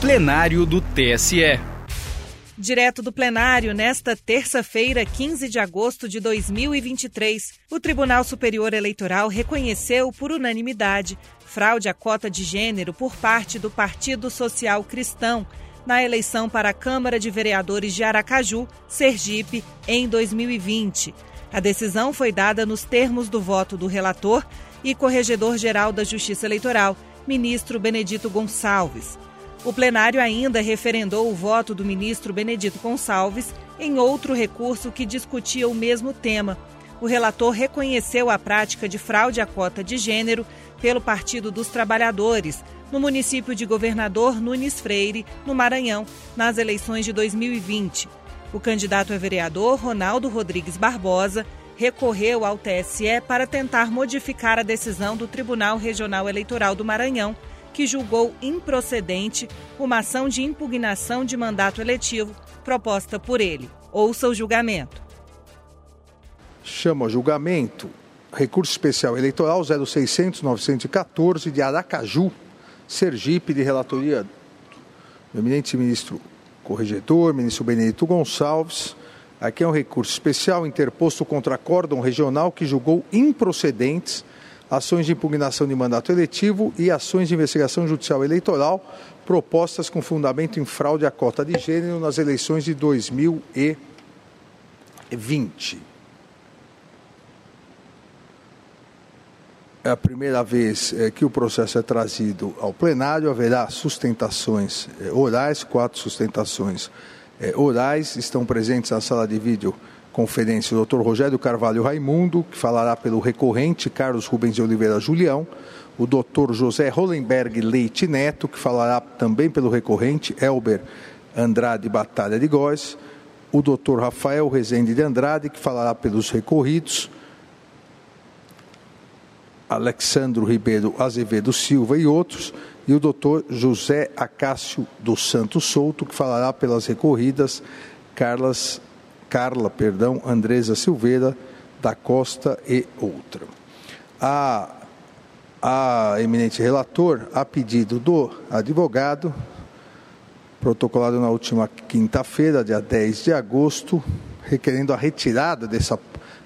plenário do TSE. Direto do plenário, nesta terça-feira, 15 de agosto de 2023, o Tribunal Superior Eleitoral reconheceu por unanimidade fraude à cota de gênero por parte do Partido Social Cristão na eleição para a Câmara de Vereadores de Aracaju, Sergipe, em 2020. A decisão foi dada nos termos do voto do relator e corregedor-geral da Justiça Eleitoral, ministro Benedito Gonçalves. O plenário ainda referendou o voto do ministro Benedito Gonçalves em outro recurso que discutia o mesmo tema. O relator reconheceu a prática de fraude à cota de gênero pelo Partido dos Trabalhadores, no município de Governador Nunes Freire, no Maranhão, nas eleições de 2020. O candidato a vereador, Ronaldo Rodrigues Barbosa, recorreu ao TSE para tentar modificar a decisão do Tribunal Regional Eleitoral do Maranhão que julgou improcedente uma ação de impugnação de mandato eletivo proposta por ele. Ouça o julgamento. Chama julgamento recurso especial eleitoral 0600-914 de Aracaju, Sergipe, de relatoria do eminente ministro corregedor, ministro Benedito Gonçalves. Aqui é um recurso especial interposto contra acórdão regional que julgou improcedentes ações de impugnação de mandato eletivo e ações de investigação judicial eleitoral propostas com fundamento em fraude à cota de gênero nas eleições de 2020. É a primeira vez é, que o processo é trazido ao plenário, haverá sustentações é, orais, quatro sustentações é, orais, estão presentes na sala de vídeo conferência o Dr. Rogério Carvalho Raimundo, que falará pelo recorrente Carlos Rubens de Oliveira Julião, o Dr. José Hollenberg Leite Neto, que falará também pelo recorrente Elber Andrade Batalha de Góes, o Dr. Rafael Rezende de Andrade, que falará pelos recorridos, Alexandro Ribeiro Azevedo Silva e outros, e o Dr. José Acácio dos Santos Souto, que falará pelas recorridas Carlas Carla, perdão, Andresa Silveira da Costa e outra. A, a eminente relator, a pedido do advogado, protocolado na última quinta-feira, dia 10 de agosto, requerendo a retirada dessa,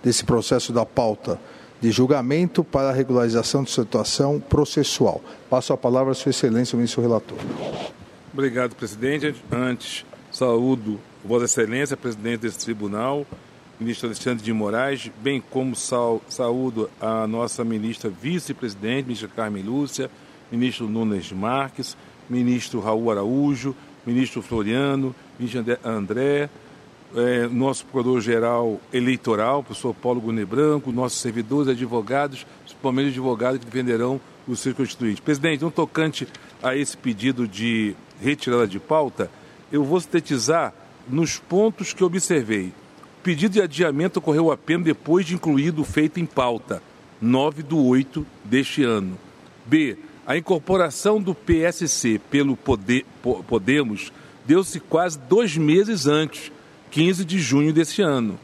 desse processo da pauta de julgamento para a regularização de situação processual. Passo a palavra a Sua Excelência, o ministro relator. Obrigado, presidente. Antes, saúdo Vossa Excelência, presidente desse tribunal, ministro Alexandre de Moraes, bem como sal, saúdo a nossa ministra vice-presidente, ministra Carmen Lúcia, ministro Nunes Marques, ministro Raul Araújo, ministro Floriano, ministro André, é, nosso procurador-geral eleitoral, professor Paulo Gune Branco, nossos servidores, advogados, principalmente advogados que defenderão os seus constituintes. Presidente, um tocante a esse pedido de retirada de pauta, eu vou sintetizar nos pontos que observei. O pedido de adiamento ocorreu apenas depois de incluído o feito em pauta, 9 de 8 deste ano. B. A incorporação do PSC pelo Podemos deu-se quase dois meses antes, 15 de junho deste ano.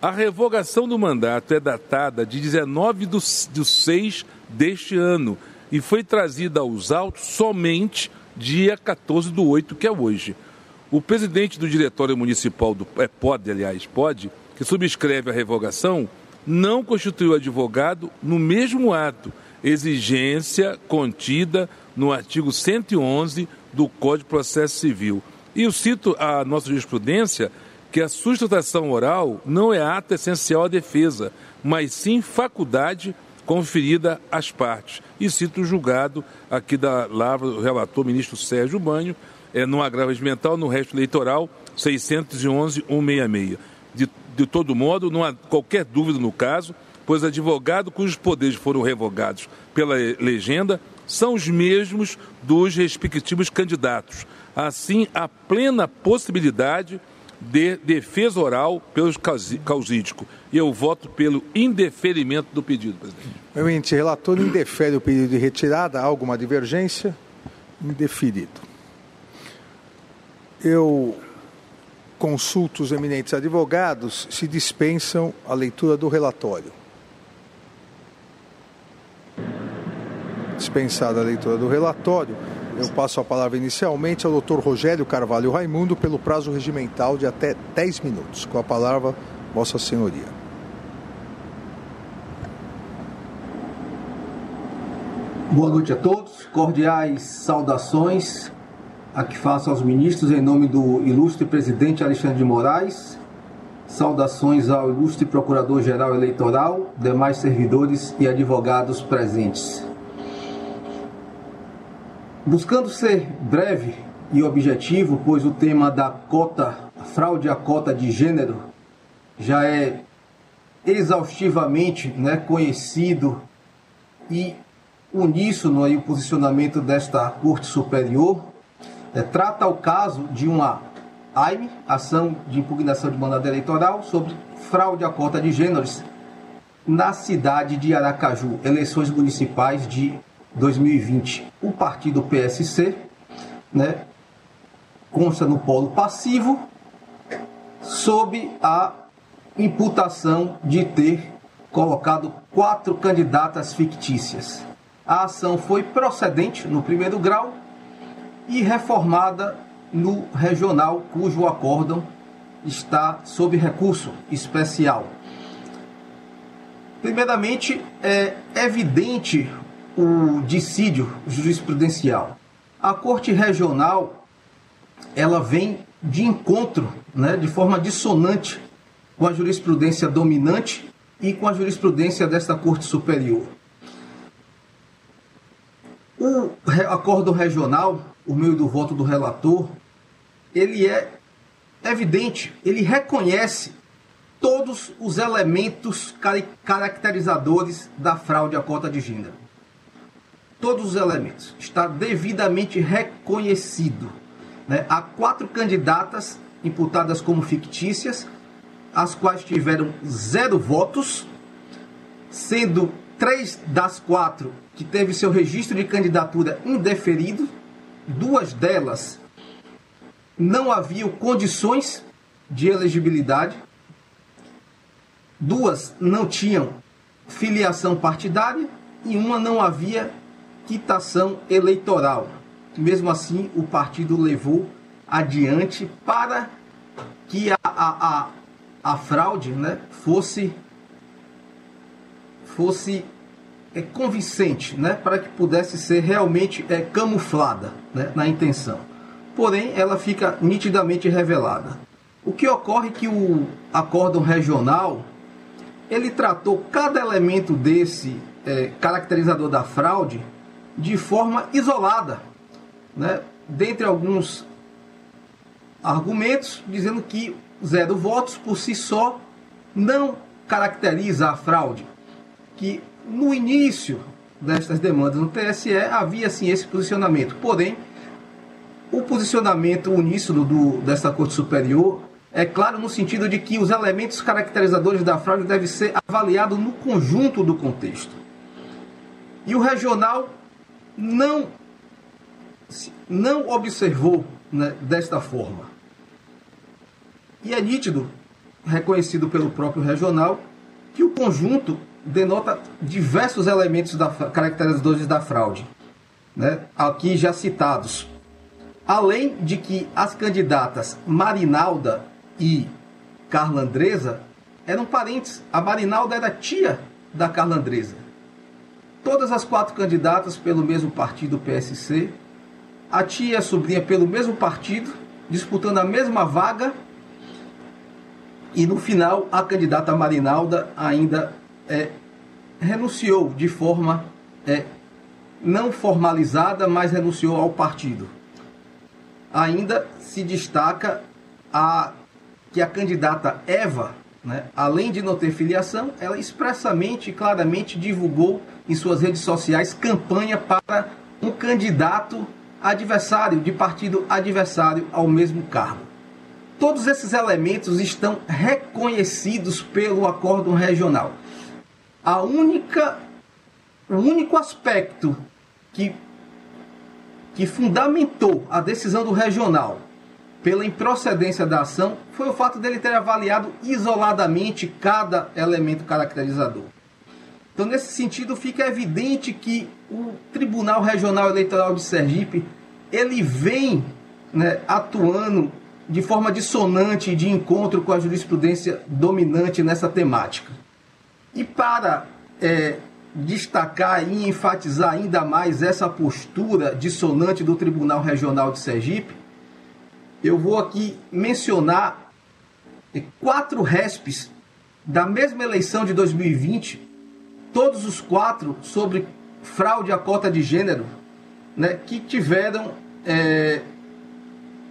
A revogação do mandato é datada de 19 de 6 deste ano e foi trazida aos autos somente dia 14 do 8, que é hoje. O presidente do Diretório Municipal, do, é, aliás, pode, que subscreve a revogação, não constituiu advogado no mesmo ato, exigência contida no artigo 111 do Código de Processo Civil. E eu cito a nossa jurisprudência que a sustentação oral não é ato essencial à defesa, mas sim faculdade conferida às partes. E cito o julgado aqui da Lavra, do relator ministro Sérgio Banho, é, no agravamento mental, no resto eleitoral, 611-166. De, de todo modo, não há qualquer dúvida no caso, pois advogado cujos poderes foram revogados pela legenda são os mesmos dos respectivos candidatos. Assim, há plena possibilidade de defesa oral pelos causídico. E eu voto pelo indeferimento do pedido, presidente. Ente relator indefere o pedido de retirada. Há alguma divergência? Indeferido eu consulto os eminentes advogados se dispensam a leitura do relatório. Dispensada a leitura do relatório, Eu passo a palavra inicialmente ao doutor Rogério Carvalho Raimundo pelo prazo regimental de até 10 minutos. Com a palavra, Vossa Senhoria. Boa noite a todos, cordiais saudações a que faço aos ministros em nome do ilustre presidente Alexandre de Moraes, saudações ao ilustre procurador-geral eleitoral, demais servidores e advogados presentes. Buscando ser breve e objetivo, pois o tema da cota, a fraude à cota de gênero, já é exaustivamente né, conhecido e uníssono aí o posicionamento desta Corte Superior, é, trata o caso de uma AIME, Ação de Impugnação de Mandado Eleitoral, sobre fraude à cota de gêneros na cidade de Aracaju, eleições municipais de 2020. O partido PSC né, consta no polo passivo sob a imputação de ter colocado quatro candidatas fictícias. A ação foi procedente no primeiro grau e reformada no regional, cujo acórdão está sob recurso especial. Primeiramente, é evidente o dissídio jurisprudencial. A Corte Regional ela vem de encontro, né, de forma dissonante com a jurisprudência dominante e com a jurisprudência desta Corte Superior. O acordo regional, o meio do voto do relator, ele é evidente, ele reconhece todos os elementos caracterizadores da fraude à cota de gênero. Todos os elementos. Está devidamente reconhecido. Né? Há quatro candidatas imputadas como fictícias, as quais tiveram zero votos, sendo três das quatro que teve seu registro de candidatura indeferido, duas delas não haviam condições de elegibilidade, duas não tinham filiação partidária e uma não havia quitação eleitoral. Mesmo assim, o partido levou adiante para que a, a, a, a fraude né, fosse, fosse é, convincente, né, para que pudesse ser realmente é, camuflada né, na intenção. Porém, ela fica nitidamente revelada. O que ocorre é que o acórdão regional ele tratou cada elemento desse é, caracterizador da fraude de forma isolada, né? dentre alguns argumentos, dizendo que zero votos por si só não caracteriza a fraude, que no início destas demandas no TSE havia sim esse posicionamento, porém o posicionamento uníssono do, desta Corte Superior é claro no sentido de que os elementos caracterizadores da fraude devem ser avaliados no conjunto do contexto. E o regional não, não observou né, desta forma. E é nítido, reconhecido pelo próprio regional, que o conjunto denota diversos elementos da, caracterizadores da fraude, né, aqui já citados. Além de que as candidatas Marinalda e Carla Andresa eram parentes. A Marinalda era tia da Carla Andresa. Todas as quatro candidatas pelo mesmo partido PSC. A tia e a sobrinha pelo mesmo partido, disputando a mesma vaga. E no final, a candidata Marinalda ainda é, renunciou de forma é, não formalizada, mas renunciou ao partido. Ainda se destaca a, que a candidata Eva, né, além de não ter filiação, ela expressamente e claramente divulgou em suas redes sociais campanha para um candidato adversário, de partido adversário ao mesmo cargo. Todos esses elementos estão reconhecidos pelo acordo regional. A única, o único aspecto que, que fundamentou a decisão do regional pela improcedência da ação foi o fato dele ter avaliado isoladamente cada elemento caracterizador. Então, nesse sentido, fica evidente que o Tribunal Regional Eleitoral de Sergipe ele vem né, atuando de forma dissonante de encontro com a jurisprudência dominante nessa temática. E para é, destacar e enfatizar ainda mais essa postura dissonante do Tribunal Regional de Sergipe, eu vou aqui mencionar quatro RESPs da mesma eleição de 2020, todos os quatro sobre fraude à cota de gênero, né, que tiveram é,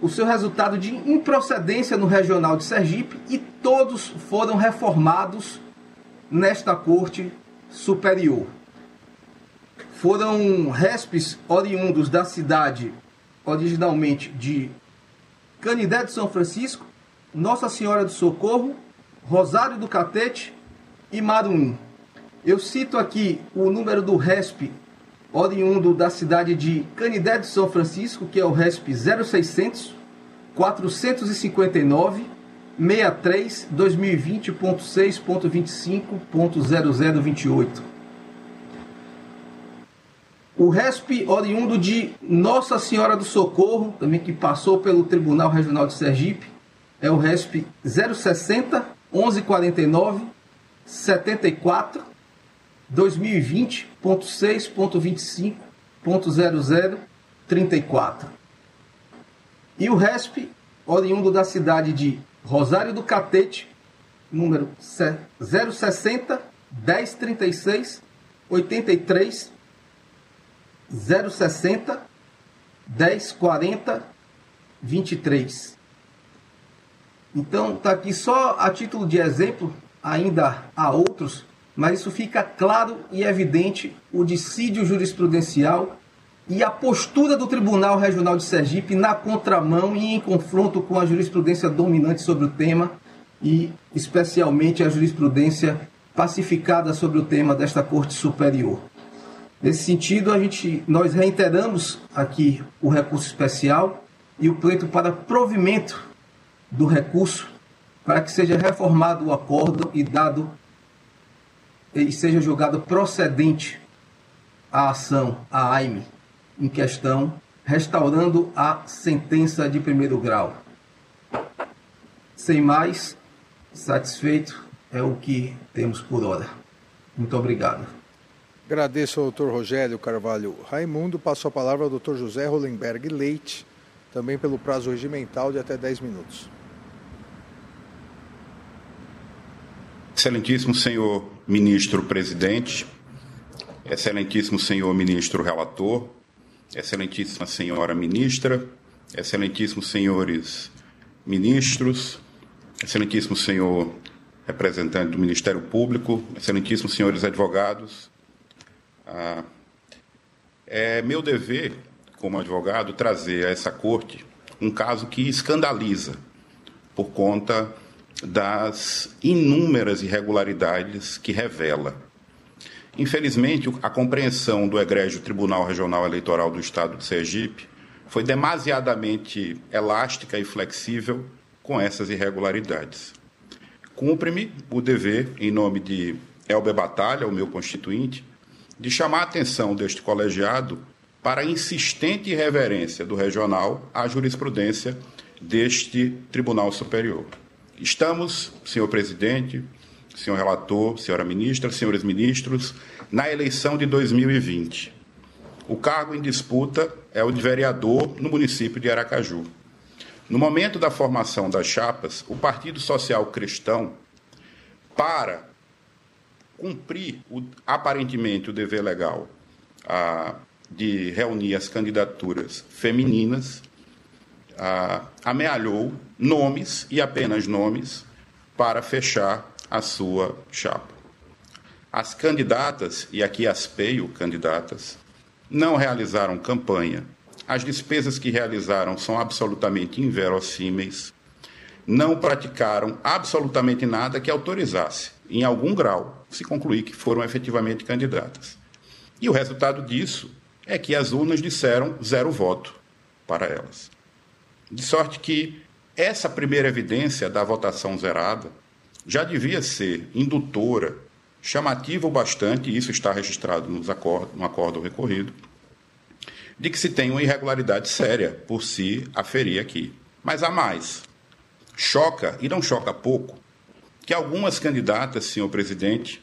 o seu resultado de improcedência no Regional de Sergipe e todos foram reformados nesta Corte Superior. Foram respes oriundos da cidade, originalmente de Canidé de São Francisco, Nossa Senhora do Socorro, Rosário do Catete e Maruim. Eu cito aqui o número do RESP oriundo da cidade de Canidé de São Francisco, que é o RESP 0600 459 63 2020.6.25.0028. O RESP oriundo de Nossa Senhora do Socorro, também que passou pelo Tribunal Regional de Sergipe, é o RESP 060 1149 74 2020.6.25.0034. E o RESP, oriundo da cidade de Rosário do Catete, número 060 1036 83 060 1040 23. Então, está aqui só a título de exemplo, ainda há outros mas isso fica claro e evidente o dissídio jurisprudencial e a postura do Tribunal Regional de Sergipe na contramão e em confronto com a jurisprudência dominante sobre o tema e especialmente a jurisprudência pacificada sobre o tema desta Corte Superior. Nesse sentido, a gente, nós reiteramos aqui o recurso especial e o pleito para provimento do recurso para que seja reformado o acordo e dado e seja julgado procedente a ação, a AIME, em questão, restaurando a sentença de primeiro grau. Sem mais, satisfeito é o que temos por hora. Muito obrigado. Agradeço ao doutor Rogério Carvalho Raimundo. Passo a palavra ao doutor José Rolenberg Leite, também pelo prazo regimental de até 10 minutos. Excelentíssimo senhor ministro presidente, excelentíssimo senhor ministro relator, excelentíssima senhora ministra, excelentíssimos senhores ministros, excelentíssimo senhor representante do Ministério Público, excelentíssimos senhores advogados. Ah, é meu dever, como advogado, trazer a essa corte um caso que escandaliza por conta das inúmeras irregularidades que revela. Infelizmente, a compreensão do egrégio Tribunal Regional Eleitoral do Estado de Sergipe foi demasiadamente elástica e flexível com essas irregularidades. Cumpre-me o dever, em nome de Elber Batalha, o meu constituinte, de chamar a atenção deste colegiado para a insistente irreverência do regional à jurisprudência deste Tribunal Superior. Estamos, senhor presidente, senhor relator, senhora ministra, senhores ministros, na eleição de 2020. O cargo em disputa é o de vereador no município de Aracaju. No momento da formação das chapas, o Partido Social Cristão, para cumprir o, aparentemente o dever legal a, de reunir as candidaturas femininas, a, amealhou nomes e apenas nomes para fechar a sua chapa. As candidatas, e aqui aspeio candidatas, não realizaram campanha. As despesas que realizaram são absolutamente inverossímeis. Não praticaram absolutamente nada que autorizasse, em algum grau, se concluir que foram efetivamente candidatas. E o resultado disso é que as urnas disseram zero voto para elas. De sorte que essa primeira evidência da votação zerada já devia ser indutora, chamativa o bastante, e isso está registrado nos acordo, no acordo recorrido, de que se tem uma irregularidade séria por se aferir aqui. Mas há mais. Choca, e não choca pouco, que algumas candidatas, senhor presidente,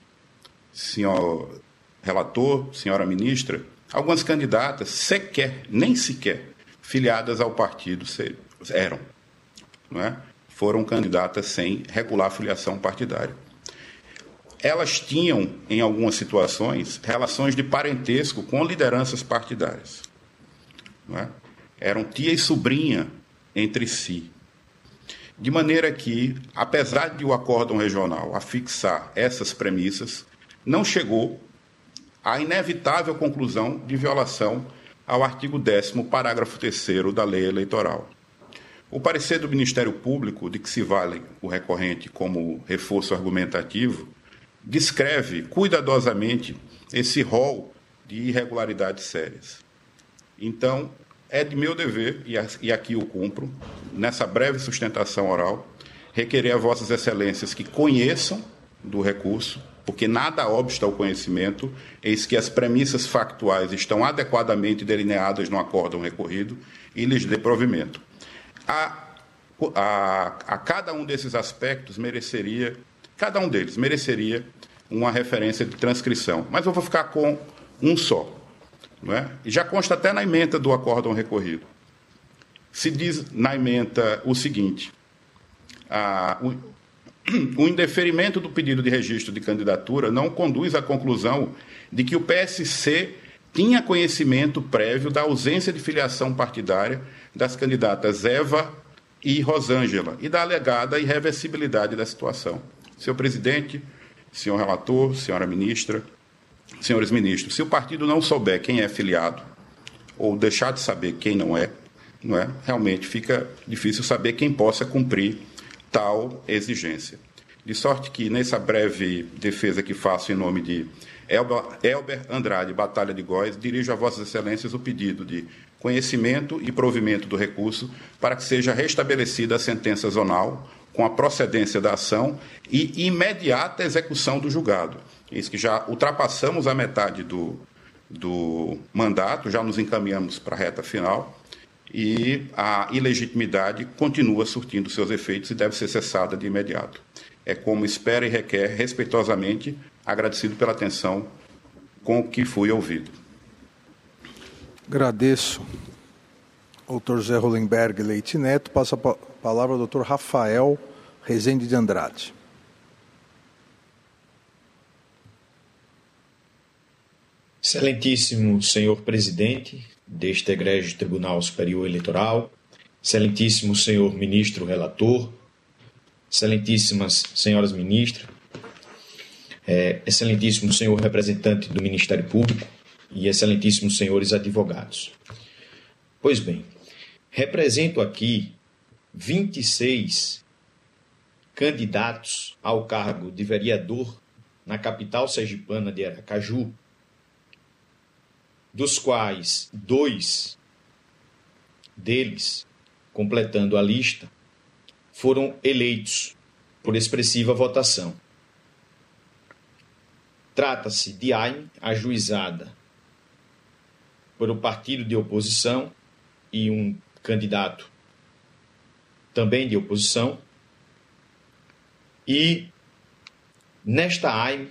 senhor relator, senhora ministra, algumas candidatas sequer, nem sequer, filiadas ao partido eram. Não é? Foram candidatas sem regular filiação partidária elas tinham, em algumas situações, relações de parentesco com lideranças partidárias. É? Eram tia e sobrinha entre si. De maneira que, apesar de o acórdão regional afixar essas premissas, não chegou à inevitável conclusão de violação ao artigo 10 parágrafo 3 da lei eleitoral. O parecer do Ministério Público, de que se vale o recorrente como reforço argumentativo, descreve cuidadosamente esse rol de irregularidades sérias. Então, é de meu dever, e aqui eu cumpro, nessa breve sustentação oral, requerer a Vossas Excelências que conheçam do recurso, porque nada obsta ao conhecimento, eis que as premissas factuais estão adequadamente delineadas no acórdão recorrido e lhes dê provimento. A, a, a cada um desses aspectos mereceria Cada um deles mereceria uma referência de transcrição, mas eu vou ficar com um só. Não é? E já consta até na emenda do acórdão recorrido. Se diz na emenda o seguinte: a, o, o indeferimento do pedido de registro de candidatura não conduz à conclusão de que o PSC tinha conhecimento prévio da ausência de filiação partidária das candidatas Eva e Rosângela e da alegada irreversibilidade da situação. Senhor presidente, senhor relator, senhora ministra, senhores ministros, se o partido não souber quem é filiado, ou deixar de saber quem não é, não é, realmente fica difícil saber quem possa cumprir tal exigência. De sorte que, nessa breve defesa que faço em nome de Elber Andrade, Batalha de Góis, dirijo a Vossas Excelências o pedido de conhecimento e provimento do recurso para que seja restabelecida a sentença zonal com a procedência da ação e imediata execução do julgado. Isso que já ultrapassamos a metade do, do mandato, já nos encaminhamos para a reta final e a ilegitimidade continua surtindo seus efeitos e deve ser cessada de imediato. É como espera e requer, respeitosamente, agradecido pela atenção com que fui ouvido. Agradeço. Doutor Zé Rolenberg Leite Neto, passa a palavra ao doutor Rafael Rezende de Andrade. Excelentíssimo senhor presidente deste egrégio Tribunal Superior Eleitoral, excelentíssimo senhor ministro relator, excelentíssimas senhoras ministras, é, excelentíssimo senhor representante do Ministério Público e excelentíssimos senhores advogados. Pois bem, represento aqui 26 candidatos ao cargo de vereador na capital sergipana de Aracaju, dos quais dois deles, completando a lista, foram eleitos por expressiva votação. Trata-se de AIM, ajuizada por o partido de oposição e um candidato também de oposição, e nesta AIM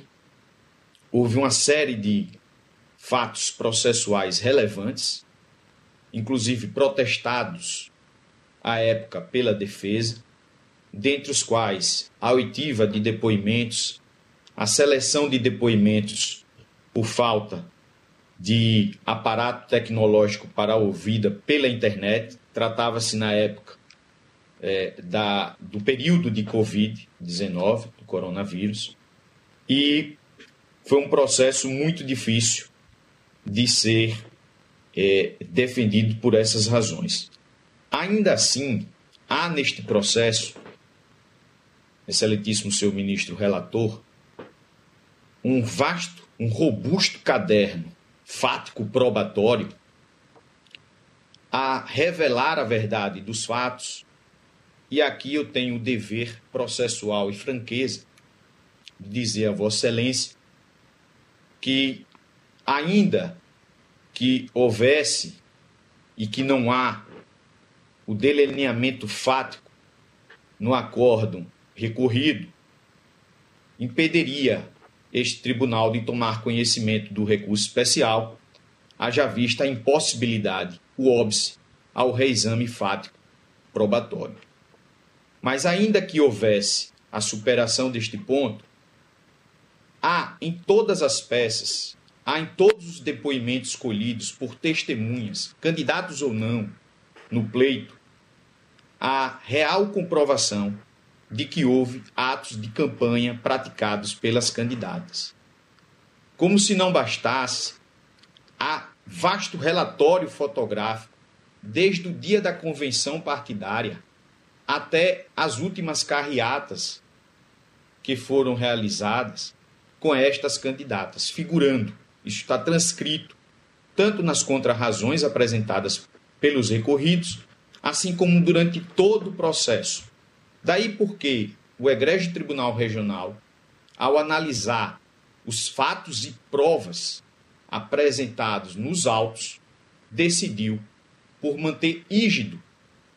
houve uma série de fatos processuais relevantes, inclusive protestados à época pela defesa, dentre os quais a oitiva de depoimentos, a seleção de depoimentos por falta de aparato tecnológico para ouvida pela internet. Tratava-se na época é, da, do período de Covid-19, do coronavírus, e foi um processo muito difícil de ser é, defendido por essas razões. Ainda assim, há neste processo, excelentíssimo seu ministro relator, um vasto, um robusto caderno fático probatório a revelar a verdade dos fatos. E aqui eu tenho o dever processual e franqueza de dizer a Vossa Excelência que, ainda que houvesse e que não há o delineamento fático no acórdão recorrido, impediria este tribunal de tomar conhecimento do recurso especial, haja vista a impossibilidade, o óbice, ao reexame fático probatório. Mas ainda que houvesse a superação deste ponto, há em todas as peças, há em todos os depoimentos colhidos por testemunhas, candidatos ou não, no pleito, a real comprovação de que houve atos de campanha praticados pelas candidatas. Como se não bastasse, há vasto relatório fotográfico desde o dia da convenção partidária até as últimas carreatas que foram realizadas com estas candidatas, figurando. Isso está transcrito tanto nas contrarrazões apresentadas pelos recorridos, assim como durante todo o processo. Daí porque o Egrégio Tribunal Regional, ao analisar os fatos e provas apresentados nos autos, decidiu por manter rígido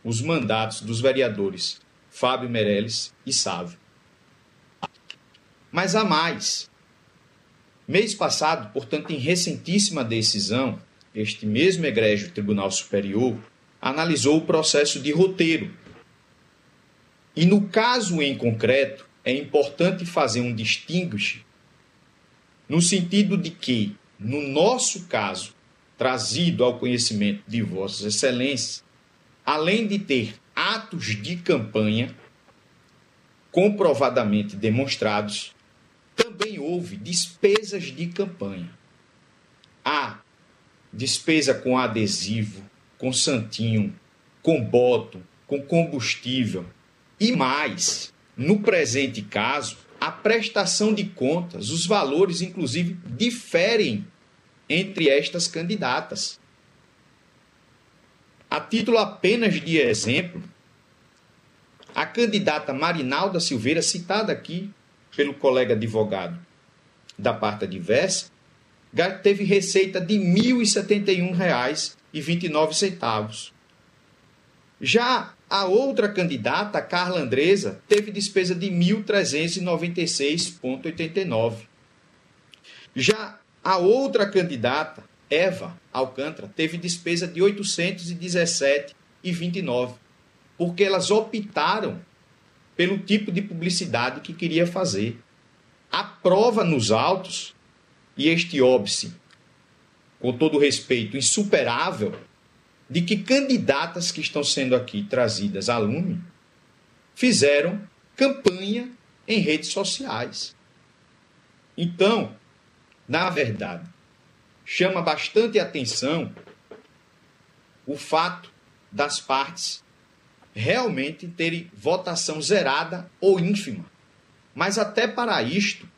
os mandatos dos vereadores Fábio Meirelles e Sávio. Mas há mais. Mês passado, portanto, em recentíssima decisão, este mesmo egrégio Tribunal Superior analisou o processo de roteiro. E no caso em concreto, é importante fazer um distinguish no sentido de que, no nosso caso, trazido ao conhecimento de Vossas Excelências, além de ter atos de campanha comprovadamente demonstrados, também houve despesas de campanha. Há despesa com adesivo, com santinho, com boto, com combustível e mais. No presente caso, a prestação de contas, os valores inclusive diferem entre estas candidatas. A título apenas de exemplo, a candidata Marinalda Silveira, citada aqui pelo colega advogado da parte adversa, teve receita de R$ 1.071,29. Já a outra candidata, Carla Andresa, teve despesa de R$ 1.396,89. Já a outra candidata, Eva Alcântara, teve despesa de R$ 817,29, porque elas optaram pelo tipo de publicidade que queria fazer. A prova nos autos, e este óbice, com todo respeito, insuperável, de que candidatas que estão sendo aqui trazidas a lume fizeram campanha em redes sociais. Então, na verdade, chama bastante atenção o fato das partes realmente terem votação zerada ou ínfima. Mas até para isto,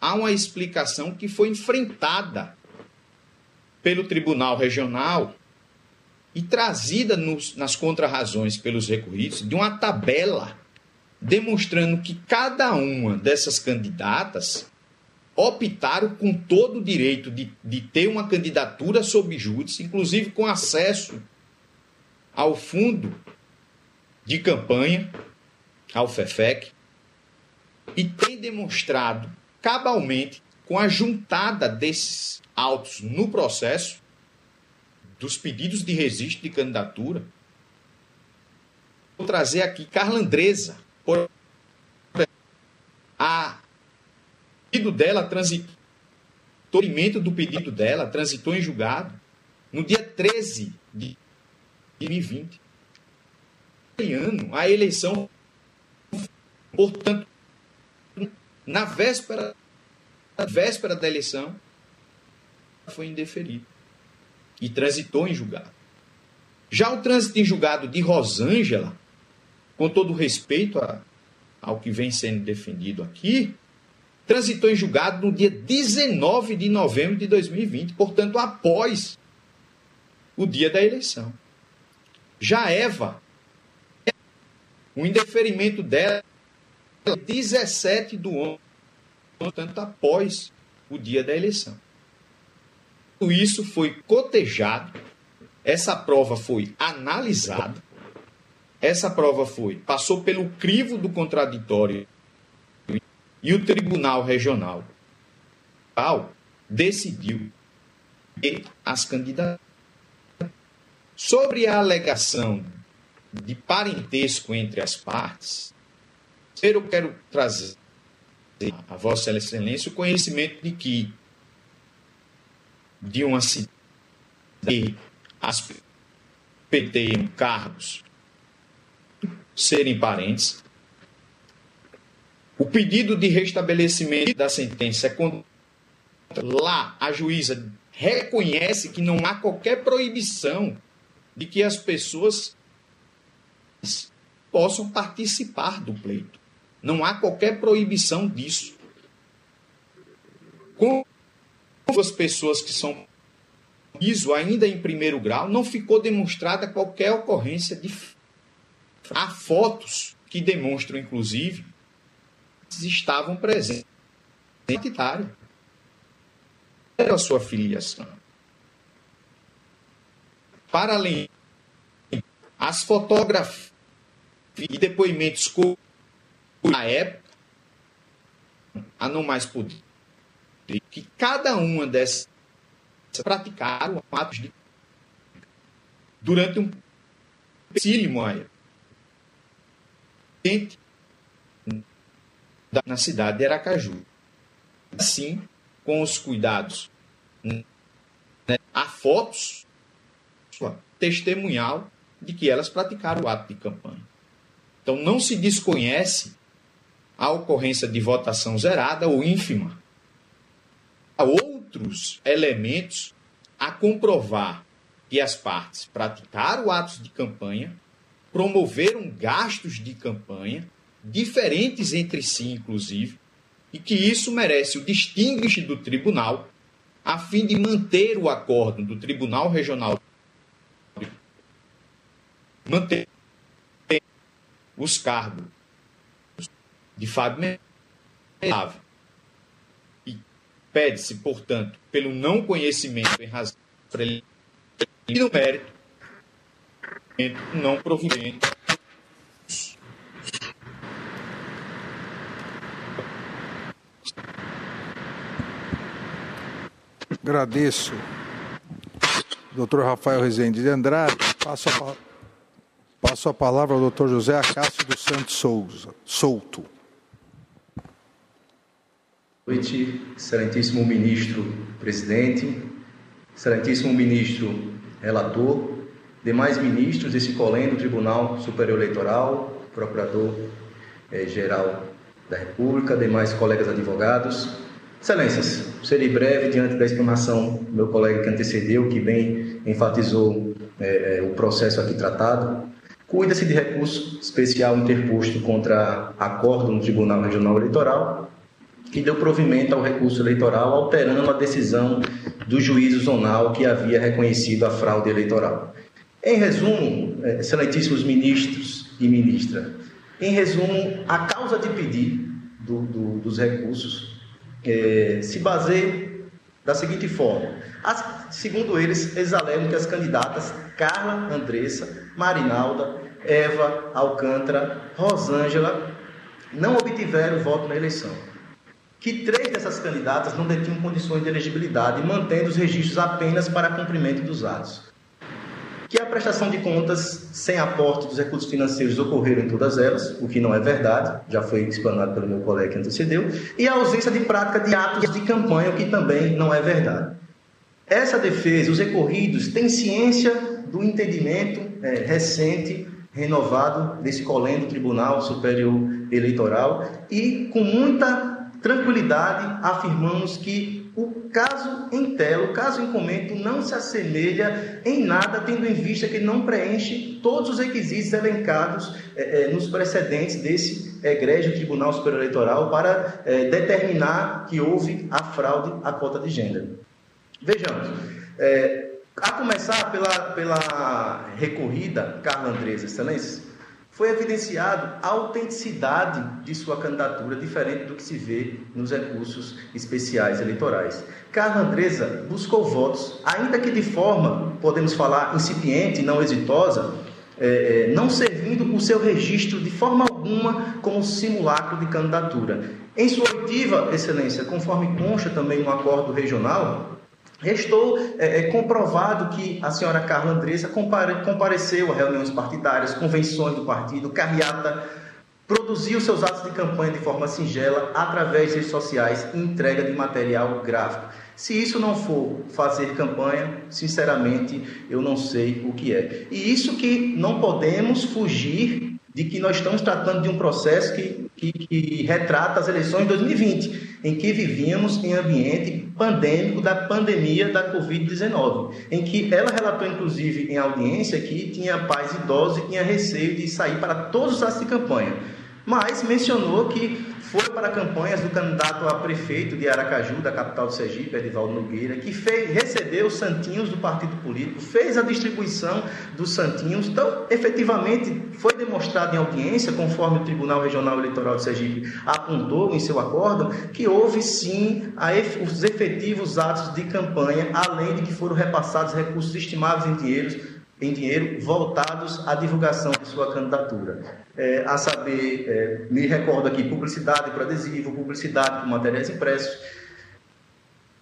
há uma explicação que foi enfrentada pelo Tribunal Regional e trazida nos, nas contrarrazões pelos recorridos de uma tabela demonstrando que cada uma dessas candidatas optaram com todo o direito de, de ter uma candidatura sob júdice, inclusive com acesso ao fundo de campanha, ao FEFEC, e tem demonstrado cabalmente, com a juntada desses autos no processo, dos pedidos de registro de candidatura, vou trazer aqui Carla Andresa, por a pedido dela transitou, o do pedido dela transitou em julgado no dia 13 de 2020. ano, a eleição, portanto, na véspera, na véspera da eleição, foi indeferido e transitou em julgado. Já o trânsito em julgado de Rosângela, com todo respeito a, ao que vem sendo defendido aqui, transitou em julgado no dia 19 de novembro de 2020, portanto, após o dia da eleição. Já Eva, o indeferimento dela 17 do 11, portanto, após o dia da eleição. Isso foi cotejado essa prova foi analisada, essa prova foi, passou pelo crivo do contraditório e o Tribunal Regional decidiu que as candidaturas. Sobre a alegação de parentesco entre as partes, eu quero trazer a Vossa Excelência o conhecimento de que de uma cidade as PT cargos serem parentes. O pedido de restabelecimento da sentença é contra lá a juíza reconhece que não há qualquer proibição de que as pessoas possam participar do pleito. Não há qualquer proibição disso. Com as pessoas que são ISO ainda em primeiro grau, não ficou demonstrada qualquer ocorrência de. Há fotos que demonstram, inclusive, que estavam presentes identitário. Era a sua filiação. Para além, as fotografias e depoimentos na época, a não mais poder, que cada uma dessas praticaram atos de durante um exílio na cidade de Aracaju. Assim, com os cuidados, né, há fotos testemunhal de que elas praticaram o ato de campanha. Então, não se desconhece a ocorrência de votação zerada ou ínfima. Outros elementos a comprovar que as partes praticaram atos de campanha, promoveram gastos de campanha, diferentes entre si, inclusive, e que isso merece o distinguish do tribunal, a fim de manter o acordo do Tribunal Regional manter os cargos de Fábio Menava. Pede-se, portanto, pelo não conhecimento em razão no mérito não provimento Agradeço. Doutor Rafael Rezende de Andrade, passo a, passo a palavra ao doutor José Acácio dos Santos Souza, Souto. Noite, excelentíssimo ministro presidente, excelentíssimo ministro relator, demais ministros desse colém do Tribunal Superior Eleitoral, procurador-geral eh, da República, demais colegas advogados, Excelências, serei breve diante da explanação do meu colega que antecedeu, que bem enfatizou é, o processo aqui tratado. Cuida-se de recurso especial interposto contra acordo no Tribunal Regional Eleitoral, que deu provimento ao recurso eleitoral, alterando a decisão do juízo zonal que havia reconhecido a fraude eleitoral. Em resumo, é, excelentíssimos ministros e ministra, em resumo, a causa de pedir do, do, dos recursos é, se baseia da seguinte forma: as, segundo eles, eles alegam que as candidatas Carla Andressa, Marinalda, Eva Alcântara, Rosângela não obtiveram voto na eleição. Que três dessas candidatas não detinham condições de elegibilidade, mantendo os registros apenas para cumprimento dos atos que a prestação de contas sem aporte dos recursos financeiros ocorreram em todas elas, o que não é verdade, já foi explanado pelo meu colega que antecedeu, e a ausência de prática de atos de campanha, o que também não é verdade. Essa defesa, os recorridos, têm ciência do entendimento é, recente, renovado desse colém do Tribunal Superior Eleitoral e com muita tranquilidade afirmamos que o caso em tela, o caso em comento, não se assemelha em nada, tendo em vista que não preenche todos os requisitos elencados eh, eh, nos precedentes desse egrégio Tribunal Superior Eleitoral para eh, determinar que houve a fraude à cota de gênero. Vejamos, a começar pela, pela recorrida, Carla Andresa, excelência, foi evidenciado a autenticidade de sua candidatura, diferente do que se vê nos recursos especiais eleitorais. Carla Andresa buscou votos, ainda que de forma, podemos falar, incipiente, não exitosa, é, é, não servindo o seu registro de forma alguma como simulacro de candidatura. Em sua oitiva, Excelência, conforme consta também no acordo regional, Restou é, é, comprovado que a senhora Carla Andressa compare, compareceu a reuniões partidárias, convenções do partido, carreata, produziu seus atos de campanha de forma singela através de redes sociais e entrega de material gráfico. Se isso não for fazer campanha, sinceramente, eu não sei o que é. E isso que não podemos fugir de que nós estamos tratando de um processo que, que, que, retrata as eleições de 2020, em que vivíamos em ambiente pandêmico da pandemia da Covid-19, em que ela relatou, inclusive, em audiência que tinha pais idosos e tinha receio de sair para todos os atos de campanha. Mas mencionou que foi para campanhas do candidato a prefeito de Aracaju, da capital do Sergipe, Edivaldo Nogueira, que fez, recebeu os santinhos do partido político, fez a distribuição dos santinhos. Então, efetivamente, foi demonstrado em audiência, conforme o Tribunal Regional Eleitoral de Sergipe apontou em seu acórdão, que houve sim os efetivos atos de campanha, além de que foram repassados recursos estimados em dinheiros em dinheiro voltados à divulgação de sua candidatura. É, a saber, é, me recordo aqui, publicidade para adesivo, publicidade para materiais impressos.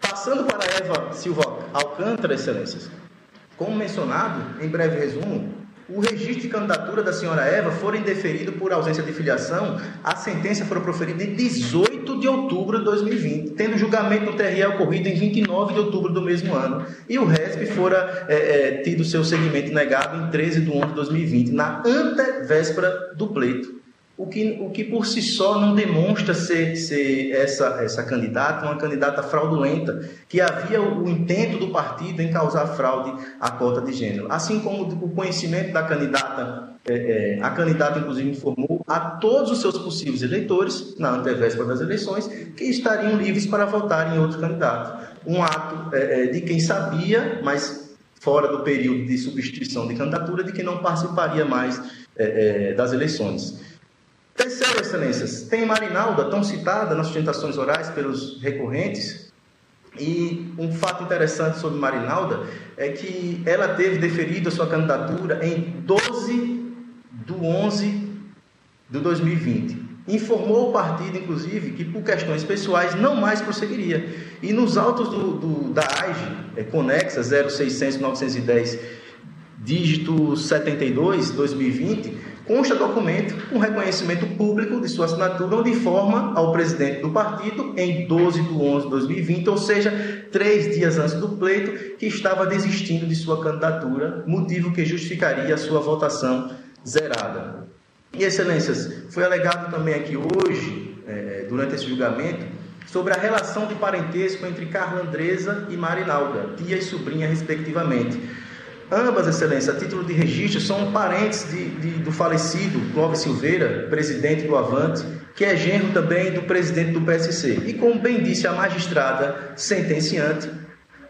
Passando para Eva Silva Alcântara, excelências, como mencionado, em breve resumo, o registro de candidatura da senhora Eva for indeferido por ausência de filiação, a sentença foi proferida em 18 de outubro de 2020, tendo julgamento no TRE ocorrido em 29 de outubro do mesmo ano, e o RESP fora é, é, tido seu segmento negado em 13 de 11 de 2020, na antevéspera do pleito o que, o que por si só não demonstra ser, ser essa, essa candidata uma candidata fraudulenta, que havia o intento do partido em causar fraude à cota de gênero. Assim como o conhecimento da candidata, é, é, a candidata inclusive informou a todos os seus possíveis eleitores, na antevéspera das eleições, que estariam livres para votar em outro candidato. Um ato é, é de quem sabia, mas fora do período de substituição de candidatura, de que não participaria mais é, é, das eleições. Terceiro, excelências, tem Marinalda, tão citada nas sustentações orais pelos recorrentes, e um fato interessante sobre Marinalda é que ela teve deferido a sua candidatura em 12 de 11 de 2020. Informou o partido, inclusive, que por questões pessoais não mais prosseguiria. E nos autos do, do da AIGE, é, conexa 0600 910, dígito 72, 2020, consta documento com reconhecimento público de sua assinatura, onde informa ao presidente do partido, em 12 de 11 de 2020, ou seja, três dias antes do pleito, que estava desistindo de sua candidatura, motivo que justificaria a sua votação zerada. E, excelências, foi alegado também aqui hoje, é, durante esse julgamento, sobre a relação de parentesco entre Carla Andresa e Marinalda, tia e sobrinha, respectivamente. Ambas, Excelência, a título de registro, são parentes de, de, do falecido Clóvis Silveira, presidente do Avante, que é genro também do presidente do PSC. E como bem disse a magistrada sentenciante,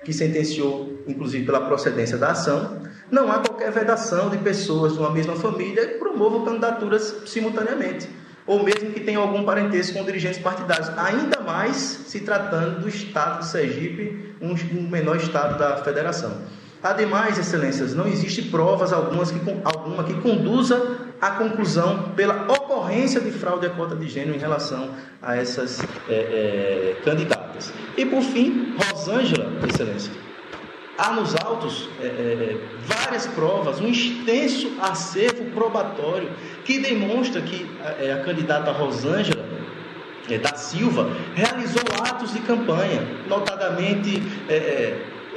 que sentenciou, inclusive, pela procedência da ação, não há qualquer vedação de pessoas de uma mesma família que promovam candidaturas simultaneamente, ou mesmo que tenham algum parentesco com dirigentes partidários, ainda mais se tratando do Estado de Sergipe, um menor estado da federação. Ademais, excelências, não existe provas algumas que, alguma que conduza à conclusão pela ocorrência de fraude à cota de gênero em relação a essas é, é, candidatas. E por fim, Rosângela, excelência, há nos autos é, é várias provas, um extenso acervo probatório que demonstra que a, é, a candidata Rosângela é, da Silva realizou atos de campanha, notadamente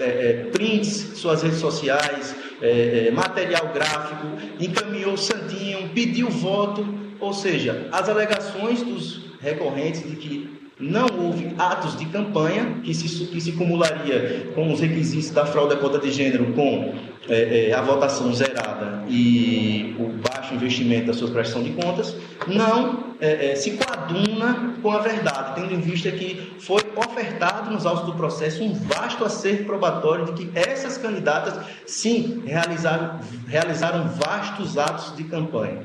é, é, prints, suas redes sociais, é, é, material gráfico, encaminhou santinho, pediu voto, ou seja, as alegações dos recorrentes de que não houve atos de campanha que se, que se acumularia com os requisitos da fraude à cota de gênero com é, é, a votação zerada e o investimento da sua prestação de contas, não é, é, se coaduna com a verdade, tendo em vista que foi ofertado nos autos do processo um vasto acerto probatório de que essas candidatas, sim, realizaram, realizaram vastos atos de campanha.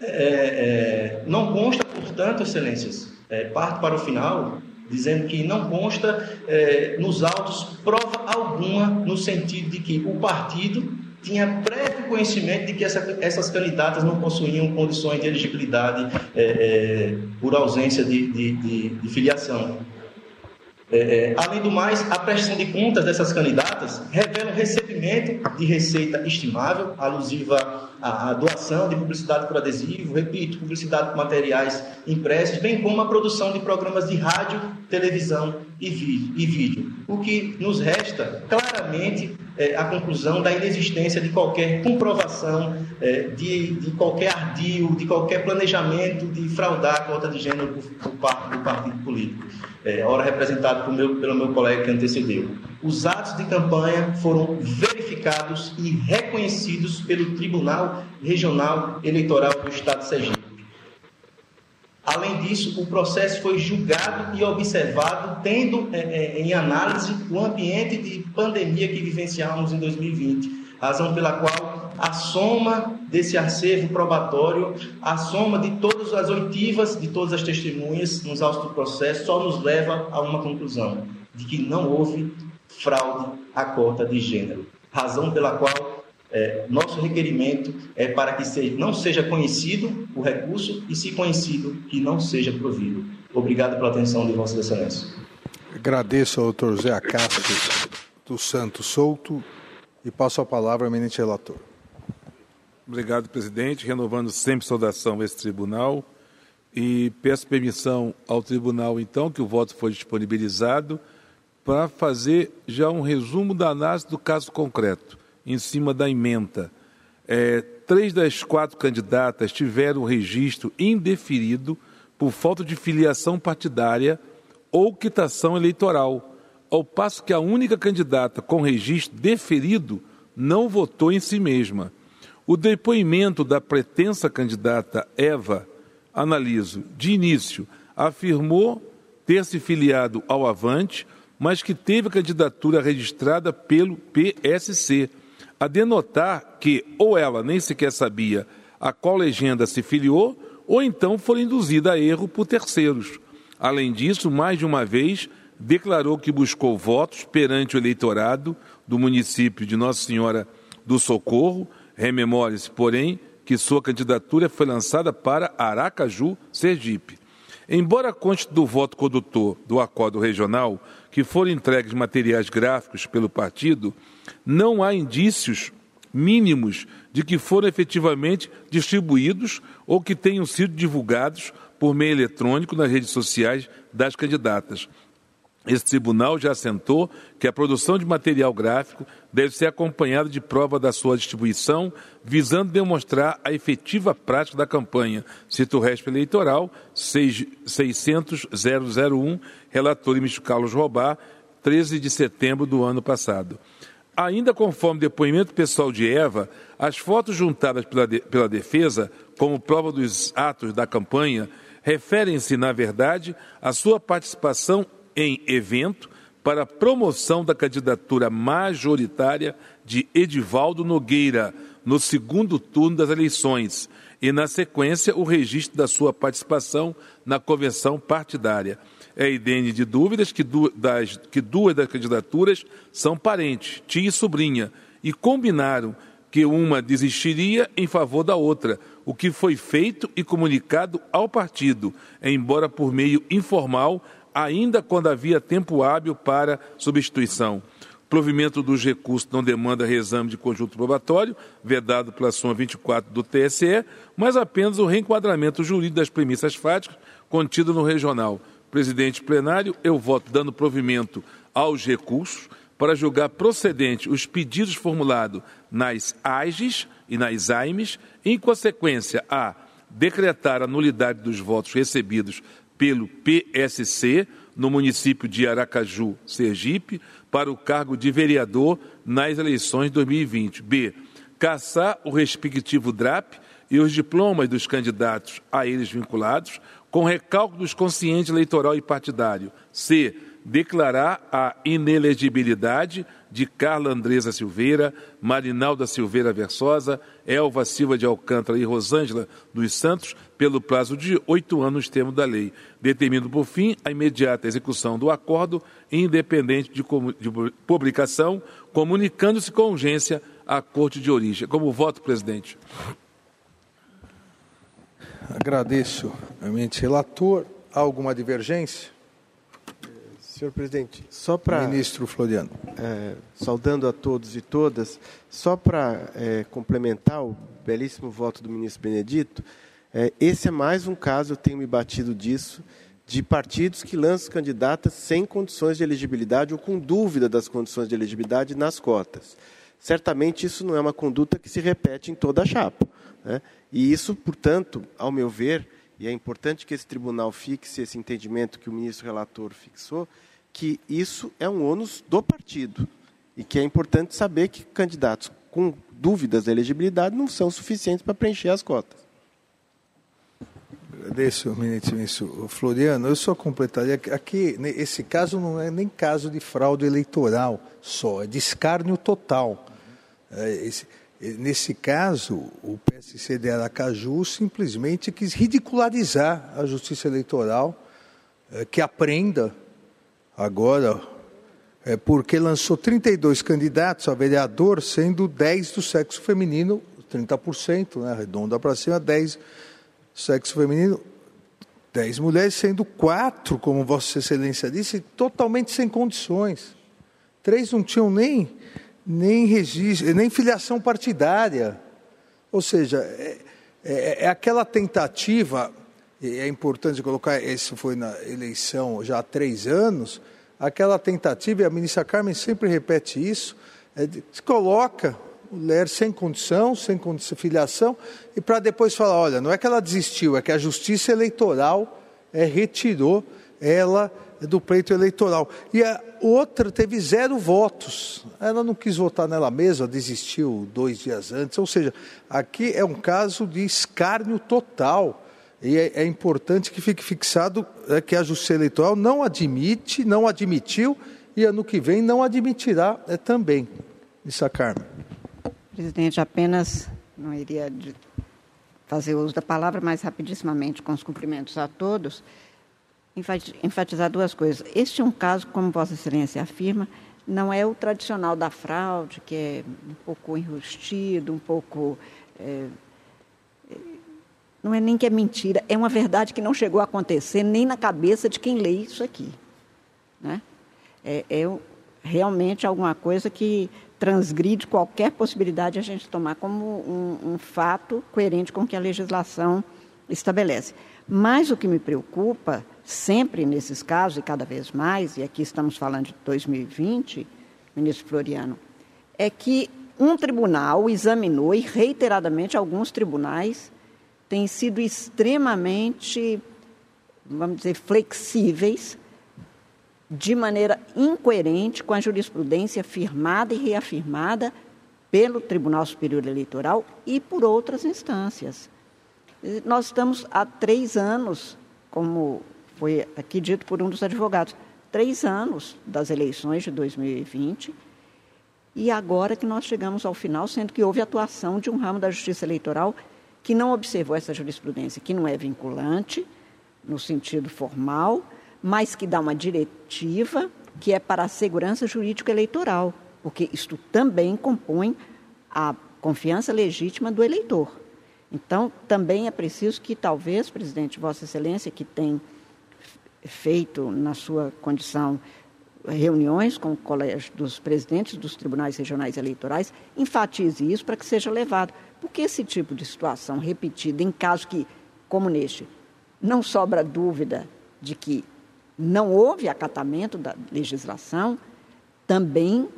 É, é, não consta, portanto, excelências, é, parte para o final dizendo que não consta é, nos autos prova alguma no sentido de que o partido tinha prévio conhecimento de que essa, essas candidatas não possuíam condições de elegibilidade é, é, por ausência de, de, de, de filiação. É, é, além do mais, a prestação de contas dessas candidatas revela o recebimento de receita estimável, alusiva à, doação de publicidade por adesivo, repito, publicidade por materiais impressos, bem como a produção de programas de rádio, televisão e vídeo. E vídeo o que nos resta claramente é, a conclusão da inexistência de qualquer comprovação, é, de, de, qualquer ardil, de qualquer planejamento de fraudar a cota de gênero por, por parte do partido político é, ora representado meu, pelo meu colega que antecedeu. Os atos de campanha foram verificados e reconhecidos pelo Tribunal Regional Eleitoral do Estado de Sergipe. Além disso, o processo foi julgado e observado, tendo é, é, em análise o ambiente de pandemia que vivenciamos em 2020, razão pela qual a soma desse acervo probatório, a soma de todas as oitivas de todas as testemunhas nos autos do processo, só nos leva a uma conclusão: de que não houve fraude à cota de gênero. Razão pela qual é, nosso requerimento é para que seja, não seja conhecido o recurso e, se conhecido, que não seja provido. Obrigado pela atenção de Vossa Excelência. Agradeço ao doutor Zé Acácio dos Santos Souto e passo a palavra ao eminente relator. Obrigado, presidente. Renovando sempre saudação a esse tribunal e peço permissão ao tribunal, então, que o voto foi disponibilizado para fazer já um resumo da análise do caso concreto, em cima da emenda. É, três das quatro candidatas tiveram registro indeferido por falta de filiação partidária ou quitação eleitoral, ao passo que a única candidata com registro deferido não votou em si mesma. O depoimento da pretensa candidata Eva, analiso, de início, afirmou ter se filiado ao Avante, mas que teve a candidatura registrada pelo PSC, a denotar que ou ela nem sequer sabia a qual legenda se filiou, ou então foi induzida a erro por terceiros. Além disso, mais de uma vez, declarou que buscou votos perante o eleitorado do município de Nossa Senhora do Socorro, Rememore-se, porém, que sua candidatura foi lançada para Aracaju, Sergipe. Embora conste do voto condutor do acordo regional que foram entregues materiais gráficos pelo partido, não há indícios mínimos de que foram efetivamente distribuídos ou que tenham sido divulgados por meio eletrônico nas redes sociais das candidatas. Esse tribunal já assentou que a produção de material gráfico deve ser acompanhada de prova da sua distribuição, visando demonstrar a efetiva prática da campanha. Cito o resto eleitoral 600.001, relator ministro Carlos Robá, 13 de setembro do ano passado. Ainda conforme depoimento pessoal de Eva, as fotos juntadas pela, de, pela defesa como prova dos atos da campanha referem-se, na verdade, à sua participação em evento para promoção da candidatura majoritária de Edivaldo Nogueira no segundo turno das eleições e, na sequência, o registro da sua participação na convenção partidária. É idênea de dúvidas que, du das, que duas das candidaturas são parentes, tia e sobrinha, e combinaram que uma desistiria em favor da outra, o que foi feito e comunicado ao partido, embora por meio informal ainda quando havia tempo hábil para substituição. Provimento dos recursos não demanda reexame de conjunto probatório, vedado pela súmula 24 do TSE, mas apenas o reenquadramento jurídico das premissas fáticas contido no regional. Presidente plenário, eu voto dando provimento aos recursos para julgar procedente os pedidos formulados nas AGES e nas AIMES, em consequência a decretar a nulidade dos votos recebidos pelo PSC no município de Aracaju, Sergipe, para o cargo de vereador nas eleições de 2020. B. Caçar o respectivo DRAP e os diplomas dos candidatos a eles vinculados, com recálculo dos conscientes eleitoral e partidário. C. declarar a inelegibilidade de Carla Andresa Silveira, Marinalda Silveira Versosa, Elva Silva de Alcântara e Rosângela dos Santos pelo prazo de oito anos, termo da lei, determinando, por fim, a imediata execução do acordo, independente de, de publicação, comunicando-se com urgência à Corte de Origem. Como voto, presidente. Agradeço, eminente relator. Há alguma divergência? Senhor presidente, só para. Ministro Floriano. É, saudando a todos e todas, só para é, complementar o belíssimo voto do ministro Benedito, é, esse é mais um caso, eu tenho me batido disso, de partidos que lançam candidatas sem condições de elegibilidade ou com dúvida das condições de elegibilidade nas cotas. Certamente isso não é uma conduta que se repete em toda a chapa. Né? E isso, portanto, ao meu ver, e é importante que esse tribunal fixe esse entendimento que o ministro relator fixou, que isso é um ônus do partido e que é importante saber que candidatos com dúvidas da elegibilidade não são suficientes para preencher as cotas. Agradeço, ministro Floriano. Eu só completaria aqui, esse caso não é nem caso de fraude eleitoral só, é de escárnio total. É, esse, nesse caso, o PSC de Aracaju simplesmente quis ridicularizar a justiça eleitoral, é, que aprenda agora, é porque lançou 32 candidatos a vereador, sendo 10 do sexo feminino, 30%, né, arredonda para cima, 10 sexo feminino, 10 mulheres, sendo 4, como Vossa Excelência disse, totalmente sem condições. Três não tinham nem, nem registro, nem filiação partidária. Ou seja, é, é, é aquela tentativa é importante colocar, isso foi na eleição já há três anos, aquela tentativa, e a ministra Carmen sempre repete isso, é de, se coloca mulher sem condição, sem condição, filiação, e para depois falar, olha, não é que ela desistiu, é que a justiça eleitoral é, retirou ela do pleito eleitoral. E a outra teve zero votos. Ela não quis votar nela mesma, desistiu dois dias antes. Ou seja, aqui é um caso de escárnio total e é, é importante que fique fixado é, que a Justiça Eleitoral não admite, não admitiu e ano que vem não admitirá é, também. Missa Carmen. Presidente, apenas não iria fazer uso da palavra, mas rapidissimamente, com os cumprimentos a todos, enfatizar duas coisas. Este é um caso, como Vossa Excelência afirma, não é o tradicional da fraude, que é um pouco enrustido, um pouco é, não é nem que é mentira, é uma verdade que não chegou a acontecer nem na cabeça de quem lê isso aqui. Né? É, é realmente alguma coisa que transgride qualquer possibilidade de a gente tomar como um, um fato coerente com o que a legislação estabelece. Mas o que me preocupa, sempre nesses casos, e cada vez mais, e aqui estamos falando de 2020, ministro Floriano, é que um tribunal examinou, e reiteradamente alguns tribunais têm sido extremamente, vamos dizer, flexíveis, de maneira incoerente com a jurisprudência firmada e reafirmada pelo Tribunal Superior Eleitoral e por outras instâncias. Nós estamos há três anos, como foi aqui dito por um dos advogados, três anos das eleições de 2020, e agora que nós chegamos ao final, sendo que houve atuação de um ramo da Justiça Eleitoral que não observou essa jurisprudência, que não é vinculante no sentido formal, mas que dá uma diretiva que é para a segurança jurídica eleitoral, porque isto também compõe a confiança legítima do eleitor. Então, também é preciso que talvez, presidente, Vossa Excelência, que tem feito na sua condição reuniões com o colégio dos presidentes dos tribunais regionais eleitorais, enfatize isso para que seja levado. Porque esse tipo de situação repetida, em casos que, como neste, não sobra dúvida de que não houve acatamento da legislação, também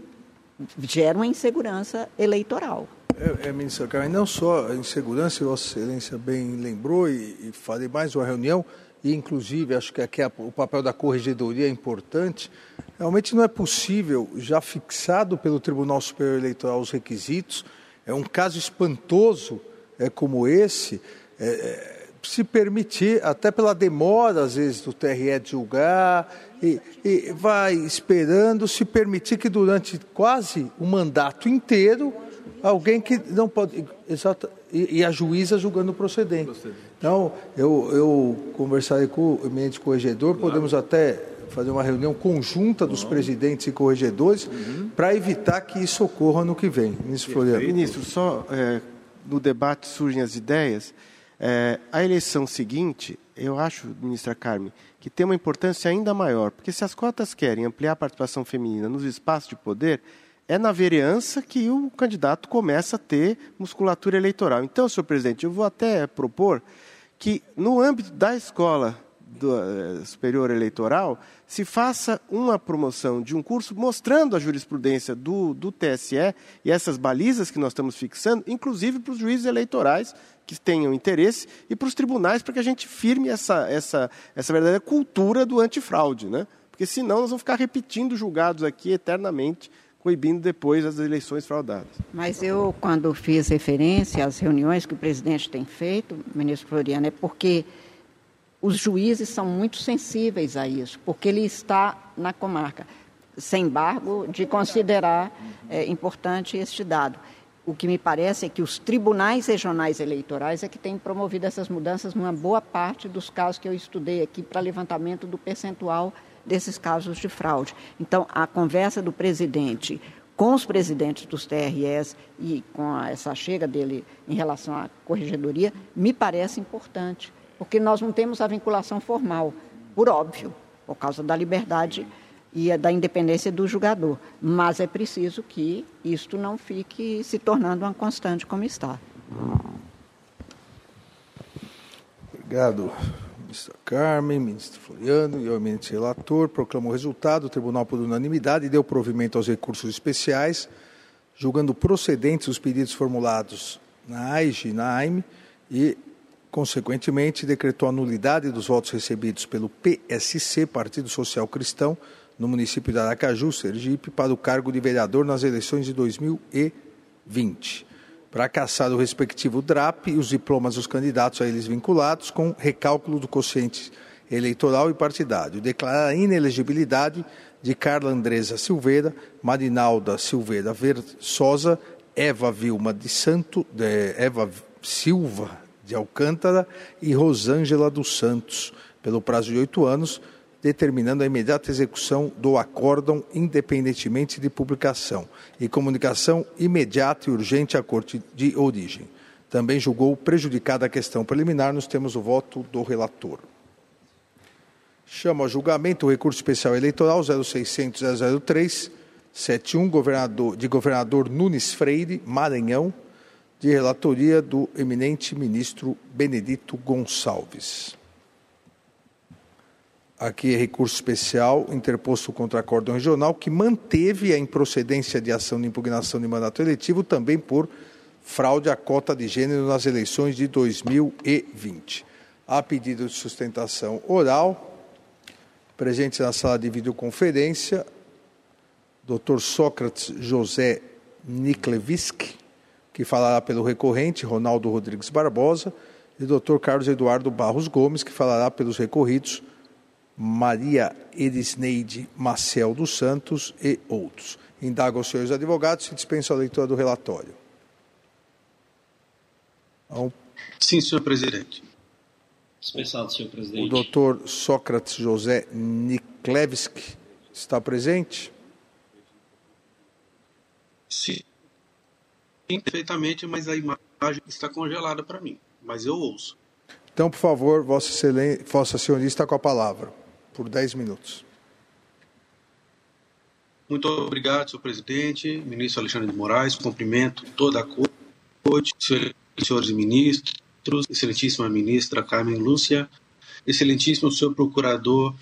gera uma insegurança eleitoral. É, é ministra Carmen, não só a insegurança, Vossa Excelência bem lembrou, e, e falei mais uma reunião, e inclusive acho que aqui a, o papel da corregedoria é importante, realmente não é possível, já fixado pelo Tribunal Superior Eleitoral os requisitos, é um caso espantoso é, como esse, é, é se permitir, até pela demora, às vezes, do TRE de julgar, e, e vai esperando, se permitir que durante quase o mandato inteiro, alguém que não pode. Exato, e, e a juíza julgando o procedente. Então, eu, eu conversarei com o eminente corregedor, claro. podemos até fazer uma reunião conjunta dos presidentes e corregedores uhum. para evitar que isso ocorra no que vem. Ministro Floriano. Ministro, só é, no debate surgem as ideias. É, a eleição seguinte, eu acho, ministra Carmen, que tem uma importância ainda maior, porque se as cotas querem ampliar a participação feminina nos espaços de poder, é na vereança que o candidato começa a ter musculatura eleitoral. Então, senhor presidente, eu vou até propor que, no âmbito da escola do, uh, superior eleitoral, se faça uma promoção de um curso mostrando a jurisprudência do, do TSE e essas balizas que nós estamos fixando, inclusive para os juízes eleitorais que tenham interesse e para os tribunais, para que a gente firme essa, essa, essa verdadeira cultura do antifraude. Né? Porque senão nós vamos ficar repetindo julgados aqui eternamente coibindo depois as eleições fraudadas. Mas eu, quando fiz referência às reuniões que o presidente tem feito, ministro Floriano, é porque os juízes são muito sensíveis a isso, porque ele está na comarca, sem embargo de considerar é, importante este dado. O que me parece é que os tribunais regionais eleitorais é que têm promovido essas mudanças numa boa parte dos casos que eu estudei aqui para levantamento do percentual desses casos de fraude. Então, a conversa do presidente com os presidentes dos TRS e com essa chega dele em relação à corregedoria, me parece importante, porque nós não temos a vinculação formal, por óbvio, por causa da liberdade e da independência do julgador. Mas é preciso que isto não fique se tornando uma constante como está. Obrigado ministra Carmen, ministro Floriano e o eminente relator, proclamou o resultado. O tribunal, por unanimidade, deu provimento aos recursos especiais, julgando procedentes os pedidos formulados na AIG e na AIME e, consequentemente, decretou a nulidade dos votos recebidos pelo PSC, Partido Social Cristão, no município de Aracaju, Sergipe, para o cargo de vereador nas eleições de 2020 para caçar o respectivo DRAP e os diplomas dos candidatos a eles vinculados, com recálculo do quociente eleitoral e partidário. Declarar a inelegibilidade de Carla Andresa Silveira, Marinalda Silveira Versosa, Eva Vilma de Santo, de Eva Silva de Alcântara e Rosângela dos Santos, pelo prazo de oito anos, determinando a imediata execução do acórdão independentemente de publicação e comunicação imediata e urgente à Corte de origem. Também julgou prejudicada a questão preliminar nos termos do voto do relator. Chama a julgamento o recurso especial eleitoral 0600 003 71 governador, de governador Nunes Freire, Maranhão, de relatoria do eminente ministro Benedito Gonçalves. Aqui é recurso especial interposto contra acórdão regional que manteve a improcedência de ação de impugnação de mandato eletivo também por fraude à cota de gênero nas eleições de 2020. Há pedido de sustentação oral. Presente na sala de videoconferência, Dr. Sócrates José Niklevisk, que falará pelo recorrente, Ronaldo Rodrigues Barbosa, e Dr. Carlos Eduardo Barros Gomes, que falará pelos recorridos, Maria Erisneide Marcel dos Santos e outros. Indaga aos senhores advogados se dispensa a leitura do relatório. Então, Sim, senhor presidente. Dispensado, senhor presidente. O doutor Sócrates José Niklevski está presente? Sim. Sim, perfeitamente, mas a imagem está congelada para mim. Mas eu ouço. Então, por favor, Vossa Excelência, Vossa Senhoria está com a palavra por 10 minutos. Muito obrigado, senhor presidente, ministro Alexandre de Moraes, cumprimento toda a corte, senhores ministros, excelentíssima ministra Carmen Lúcia, excelentíssimo senhor procurador,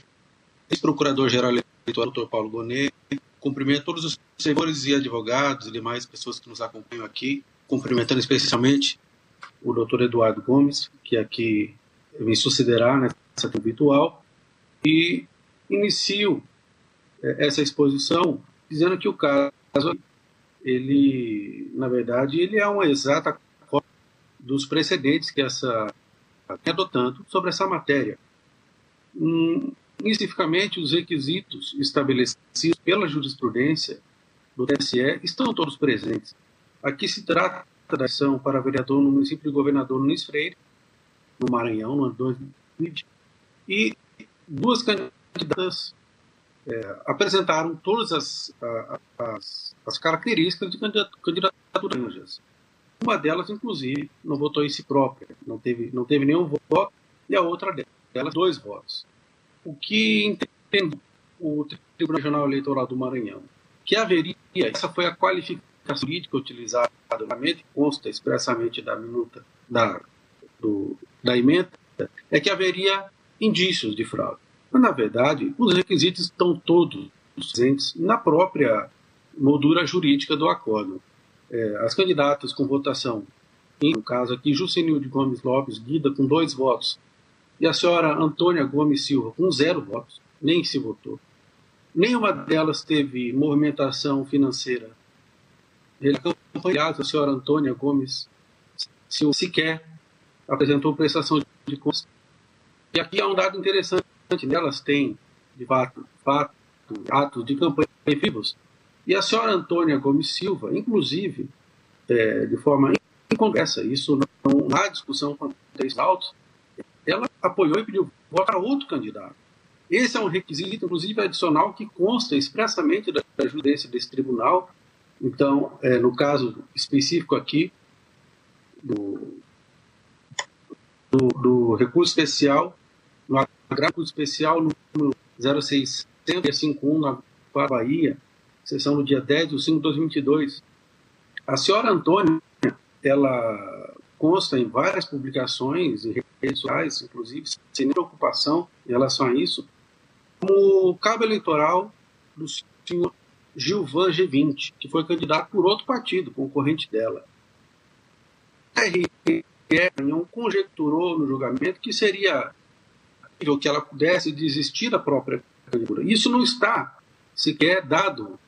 ex-procurador-geral eleitoral, doutor Paulo Bonet, cumprimento todos os servidores e advogados e demais pessoas que nos acompanham aqui, cumprimentando especialmente o doutor Eduardo Gomes, que aqui me sucederá nessa virtual, e inicio é, essa exposição dizendo que o caso, ele, na verdade, ele é uma exata cópia dos precedentes que essa adotando sobre essa matéria. Hum, especificamente, os requisitos estabelecidos pela jurisprudência do TSE estão todos presentes. Aqui se trata da ação para vereador no município de Governador Nunes Freire, no Maranhão, no ano 2020, e duas candidatas é, apresentaram todas as, as, as, características de candidaturas. Uma delas, inclusive, não votou em si própria, não teve, não teve nenhum voto, e a outra delas, dois votos. O que entende o Tribunal Regional Eleitoral do Maranhão? Que haveria, essa foi a qualificação jurídica utilizada, que consta expressamente da minuta da, do, da emenda, é que haveria indícios de fraude. Mas, na verdade, os requisitos estão todos presentes na própria moldura jurídica do acordo. É, as candidatas com votação, no caso aqui, de Gomes Lopes, Guida, com dois votos, e a senhora Antônia Gomes Silva, com zero votos, nem se votou. Nenhuma delas teve movimentação financeira. Ele acompanhado a senhora Antônia Gomes Silva sequer apresentou prestação de contas. E aqui há um dado interessante nelas tem, de fato, fato atos de campanha vivos. E a senhora Antônia Gomes Silva, inclusive, é, de forma incongressa, isso não, na discussão com três autos, ela apoiou e pediu voto para outro candidato. Esse é um requisito, inclusive, adicional que consta expressamente da jurisprudência desse tribunal. Então, é, no caso específico aqui, do, do, do recurso especial no agrário especial número 0651 na Bahia, sessão no dia 10 de 5 de 2022. A senhora Antônia, ela consta em várias publicações e redes sociais, inclusive, sem preocupação em relação a isso, como cabo eleitoral do senhor Gilvan G20, que foi candidato por outro partido, concorrente dela. A RE conjecturou no julgamento que seria possível que ela pudesse desistir da própria candidatura. Isso não está sequer dado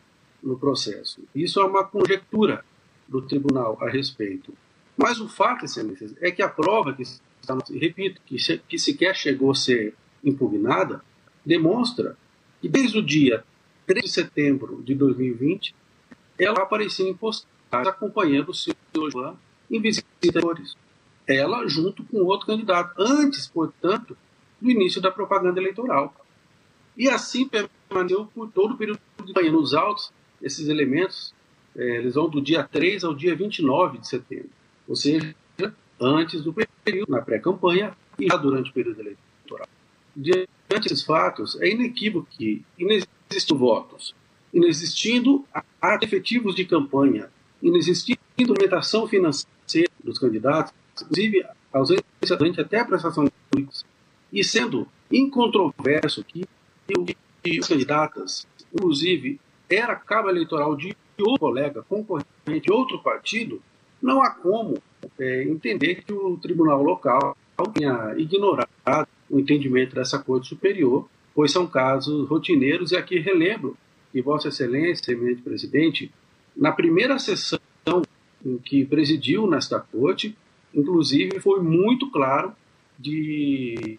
no processo. Isso é uma conjectura do tribunal a respeito. Mas o fato, excelências, é que a prova que está, repito, que, que sequer chegou a ser impugnada, demonstra que desde o dia 3 de setembro de 2020, ela aparecia em postagens acompanhando o senhor João em visitas. Ela junto com outro candidato. Antes, portanto, do início da propaganda eleitoral. E assim permaneceu por todo o período de campanha. Nos autos, esses elementos é, eles vão do dia 3 ao dia 29 de setembro, ou seja, antes do período, na pré-campanha e já durante o período eleitoral. Diante desses fatos, é inequívoco que, inexistindo votos, inexistindo atos efetivos de campanha, inexistindo limitação financeira dos candidatos, inclusive ausência até a prestação de e sendo incontroverso que, os candidatas, inclusive, era cabo eleitoral de outro colega concorrente de outro partido, não há como é, entender que o tribunal local tenha ignorado o entendimento dessa Corte Superior, pois são casos rotineiros, e aqui relembro que Vossa Excelência, eminente presidente, na primeira sessão em que presidiu nesta Corte, inclusive foi muito claro de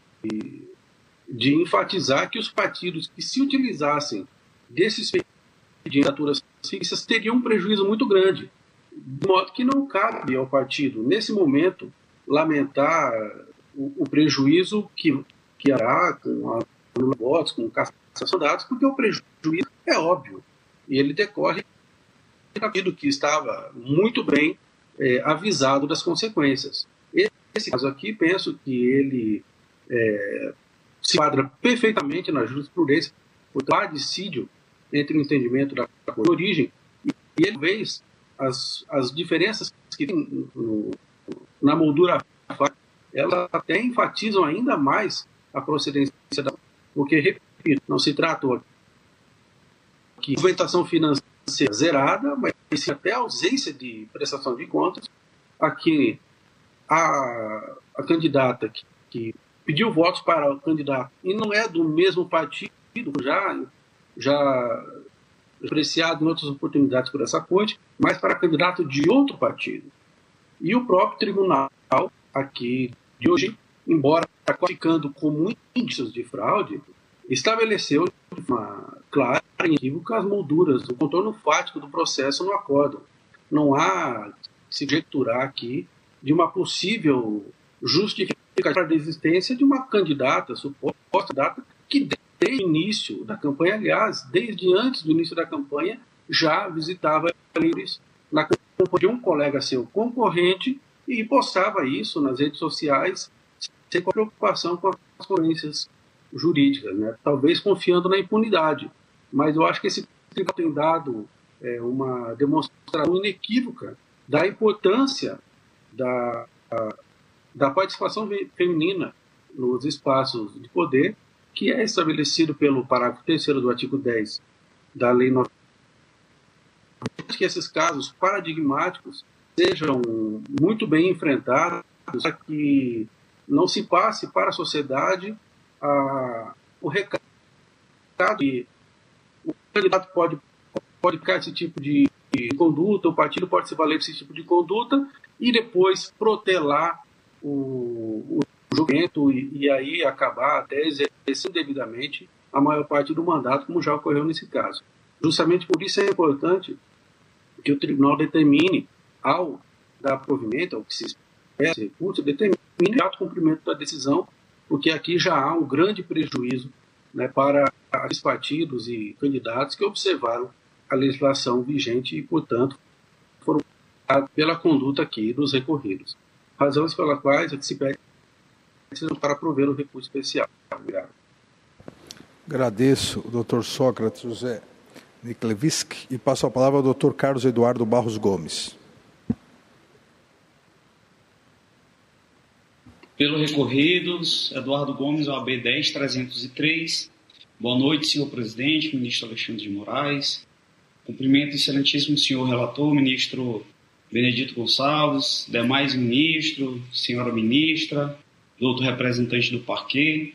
de enfatizar que os partidos que se utilizassem desses de candidaturas fixas teriam um prejuízo muito grande, de modo que não cabe ao partido, nesse momento, lamentar o, o prejuízo que, que hará com a votos, com cassação de dados, porque o prejuízo é óbvio e ele decorre partido que estava muito bem é, avisado das consequências. Esse caso aqui, penso que ele é, se enquadra perfeitamente na jurisprudência, o dissídio entre o entendimento da origem e, e talvez, as, as diferenças que tem no, na moldura elas até enfatizam ainda mais a procedência da porque, repito, não se trata de movimentação financeira zerada, mas sim até ausência de prestação de contas. Aqui, a, a candidata que, que pediu votos para o candidato e não é do mesmo partido, já, já apreciado em outras oportunidades por essa corte, mas para candidato de outro partido. E o próprio tribunal aqui de hoje embora qualificando como índices de fraude, estabeleceu de forma clara e inequívoca as molduras, o contorno fático do processo no acordo. Não há se conjecturar aqui de uma possível justificativa da existência de uma candidata, suposta data, que desde o início da campanha, aliás, desde antes do início da campanha, já visitava livres na companhia de um colega seu concorrente e postava isso nas redes sociais sem preocupação com as consequências jurídicas, né? talvez confiando na impunidade. Mas eu acho que esse tribunal tem dado é, uma demonstração inequívoca da importância da, da participação feminina nos espaços de poder, que é estabelecido pelo parágrafo 3 do artigo 10 da Lei 9. Que esses casos paradigmáticos sejam muito bem enfrentados, para que não se passe para a sociedade a, o recado que o candidato pode, ficar esse tipo de conduta, o partido pode se valer desse tipo de conduta e depois protelar o, o julgamento e, e aí acabar até exercendo devidamente a maior parte do mandato, como já ocorreu nesse caso. Justamente por isso é importante que o tribunal determine, ao dar provimento, ao que se espera esse recurso, determine o cumprimento da decisão, porque aqui já há um grande prejuízo né, para os partidos e candidatos que observaram a legislação vigente e, portanto, foram pela conduta aqui dos recorridos. Razões pelas quais é que se pede para prover o recurso especial. Obrigado. Agradeço, doutor Sócrates José Niklevisk, e passo a palavra ao doutor Carlos Eduardo Barros Gomes. Pelo recorridos, Eduardo Gomes, OAB 10303. Boa noite, senhor presidente, ministro Alexandre de Moraes, Cumprimento excelentíssimo senhor relator, ministro Benedito Gonçalves, demais ministros, senhora ministra, doutor representante do parquê,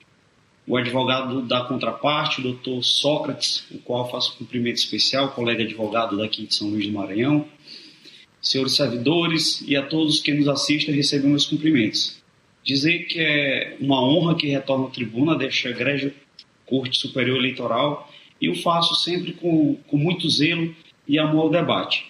o advogado da contraparte, o doutor Sócrates, o qual faço cumprimento especial, colega advogado daqui de São Luís do Maranhão, senhores servidores e a todos que nos assistem recebem meus cumprimentos. Dizer que é uma honra que retorno à tribuna desta egrégia Corte Superior Eleitoral e o faço sempre com, com muito zelo e amor ao debate.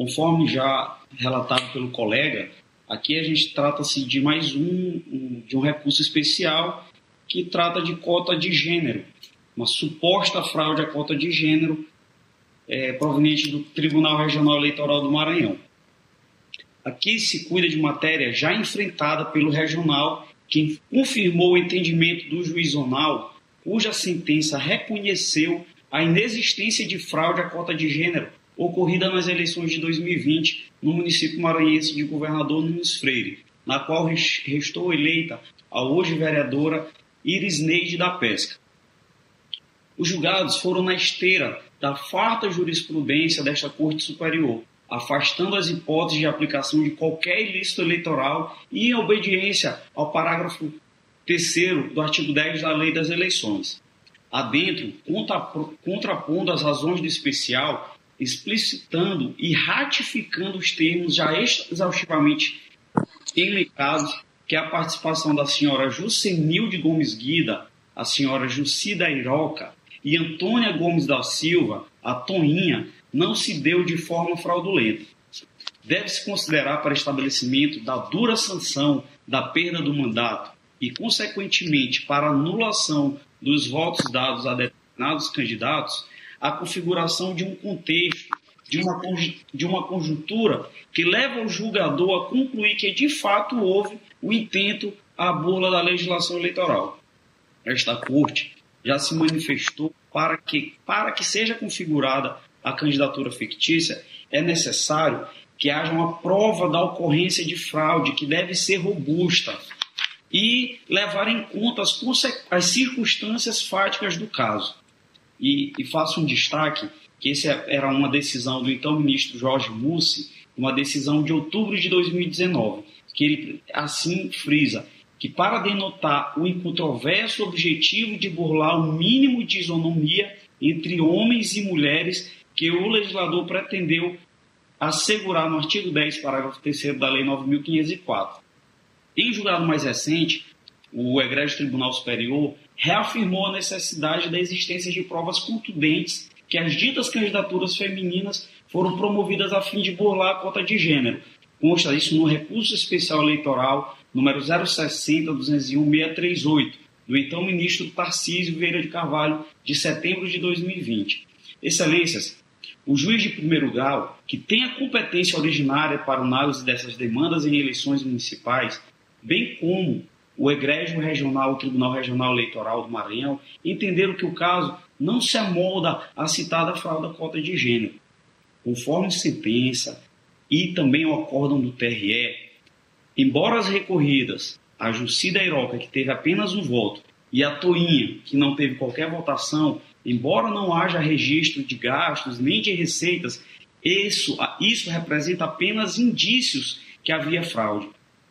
Conforme já relatado pelo colega, aqui a gente trata-se de mais um, de um recurso especial que trata de cota de gênero, uma suposta fraude à cota de gênero é, proveniente do Tribunal Regional Eleitoral do Maranhão. Aqui se cuida de matéria já enfrentada pelo regional, que confirmou o entendimento do juizonal cuja sentença reconheceu a inexistência de fraude à cota de gênero ocorrida nas eleições de 2020 no município maranhense de Governador Nunes Freire, na qual restou eleita a hoje vereadora Iris Neide da Pesca. Os julgados foram na esteira da farta jurisprudência desta Corte Superior, afastando as hipóteses de aplicação de qualquer ilícito eleitoral e em obediência ao parágrafo terceiro do artigo 10 da Lei das Eleições. Adentro, contrapondo as razões do especial, explicitando e ratificando os termos já exaustivamente elencados, que é a participação da senhora Jucenilde Gomes Guida, a senhora Jucida Iroca e Antônia Gomes da Silva, a Toninha, não se deu de forma fraudulenta. Deve-se considerar para estabelecimento da dura sanção da perda do mandato e, consequentemente, para anulação dos votos dados a determinados candidatos, a configuração de um contexto, de uma, de uma conjuntura que leva o julgador a concluir que de fato houve o intento à burla da legislação eleitoral. Esta corte já se manifestou para que, para que seja configurada a candidatura fictícia, é necessário que haja uma prova da ocorrência de fraude que deve ser robusta, e levar em conta as, as circunstâncias fáticas do caso. E, e, faço um destaque que essa era uma decisão do então ministro Jorge Mussi, uma decisão de outubro de 2019, que ele assim frisa que para denotar o incontroverso objetivo de burlar o mínimo de isonomia entre homens e mulheres que o legislador pretendeu assegurar no artigo 10, parágrafo 3 da Lei 9.504 Em julgado mais recente, o Egrégio Tribunal Superior reafirmou a necessidade da existência de provas contundentes que as ditas candidaturas femininas foram promovidas a fim de burlar a cota de gênero. Consta isso no recurso especial eleitoral número 060-201-638, do então ministro Tarcísio Vieira de Carvalho, de setembro de 2020. Excelências, o juiz de primeiro grau, que tem a competência originária para análise dessas demandas em eleições municipais, bem como o Egrégio Regional, o Tribunal Regional Eleitoral do Maranhão, entenderam que o caso não se amolda à citada fraude cota de gênero. Conforme sentença e também o acórdão do TRE, embora as recorridas, a Jucida Iroca, que teve apenas um voto, e a Toinha, que não teve qualquer votação, embora não haja registro de gastos nem de receitas, isso, isso representa apenas indícios que havia fraude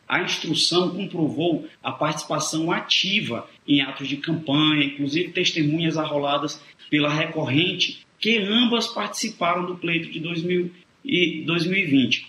a instrução comprovou a participação ativa em atos de campanha, inclusive testemunhas arroladas pela recorrente, que ambas participaram do pleito de 2000 e 2020.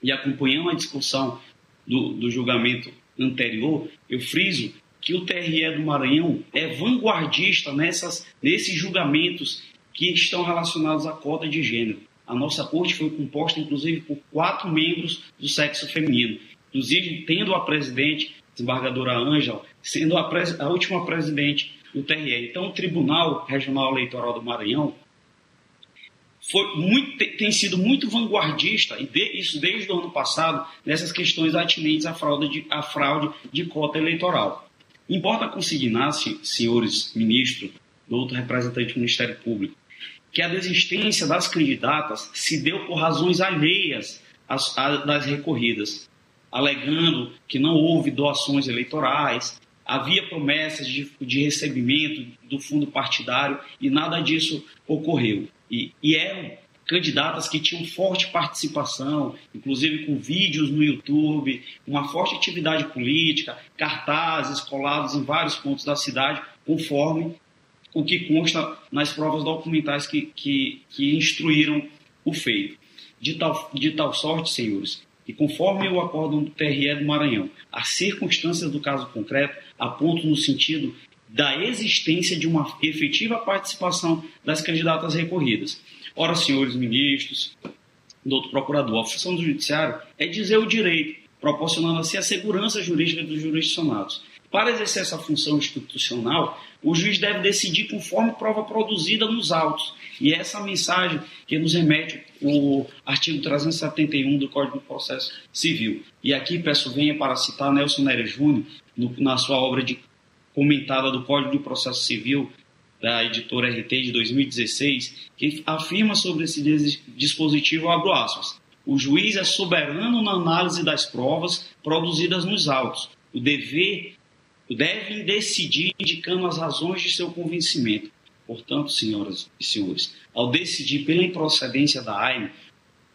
E acompanhando a discussão do, do julgamento anterior, eu friso que o TRE do Maranhão é vanguardista nessas, nesses julgamentos que estão relacionados à cota de gênero. A nossa corte foi composta, inclusive, por quatro membros do sexo feminino inclusive tendo a presidente, desembargadora Ângela, sendo a, a, última presidente do TRE. Então, o Tribunal Regional Eleitoral do Maranhão foi muito, tem sido muito vanguardista, e de, isso desde o ano passado, nessas questões atinentes à fraude de, à fraude de cota eleitoral. Importa consignar, senhores ministros, do outro representante do Ministério Público, que a desistência das candidatas se deu por razões alheias às, às das recorridas, alegando que não houve doações eleitorais, havia promessas de, de recebimento do fundo partidário e nada disso ocorreu. E, e eram candidatas que tinham forte participação, inclusive com vídeos no YouTube, uma forte atividade política, cartazes colados em vários pontos da cidade, conforme o que consta nas provas documentais que, que, que instruíram o feito. De tal, de tal sorte, senhores, e conforme o acordo do TRE do Maranhão, as circunstâncias do caso concreto apontam no sentido da existência de uma efetiva participação das candidatas recorridas. Ora, senhores ministros, doutor procurador, a função do judiciário é dizer o direito, proporcionando assim a segurança jurídica dos jurisdicionados. Para exercer essa função institucional, o juiz deve decidir conforme prova produzida nos autos. E é essa mensagem que nos remete o artigo 371 do Código de Processo Civil. E aqui peço venha para citar Nelson Neres Júnior, no, na sua obra de comentada do Código de Processo Civil, da editora RT de 2016, que afirma sobre esse dispositivo, abro aspas, o juiz é soberano na análise das provas produzidas nos autos. O dever devem decidir indicando as razões de seu convencimento. Portanto, senhoras e senhores, ao decidir pela improcedência da AIME,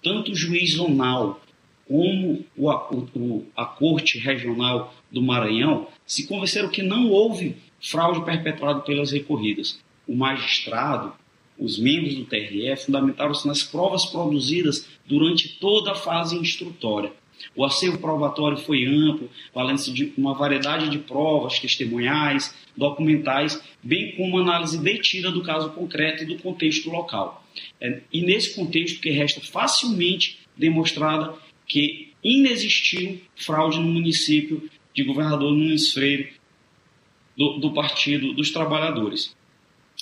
tanto o juiz zonal como o, o, a Corte Regional do Maranhão se convenceram que não houve fraude perpetrada pelas recorridas. O magistrado, os membros do TRE, fundamentaram-se nas provas produzidas durante toda a fase instrutória. O acervo probatório foi amplo, valendo-se de uma variedade de provas testemunhais, documentais, bem como análise detida do caso concreto e do contexto local. É, e nesse contexto que resta facilmente demonstrada que inexistiu fraude no município de governador Nunes Freire do, do Partido dos Trabalhadores.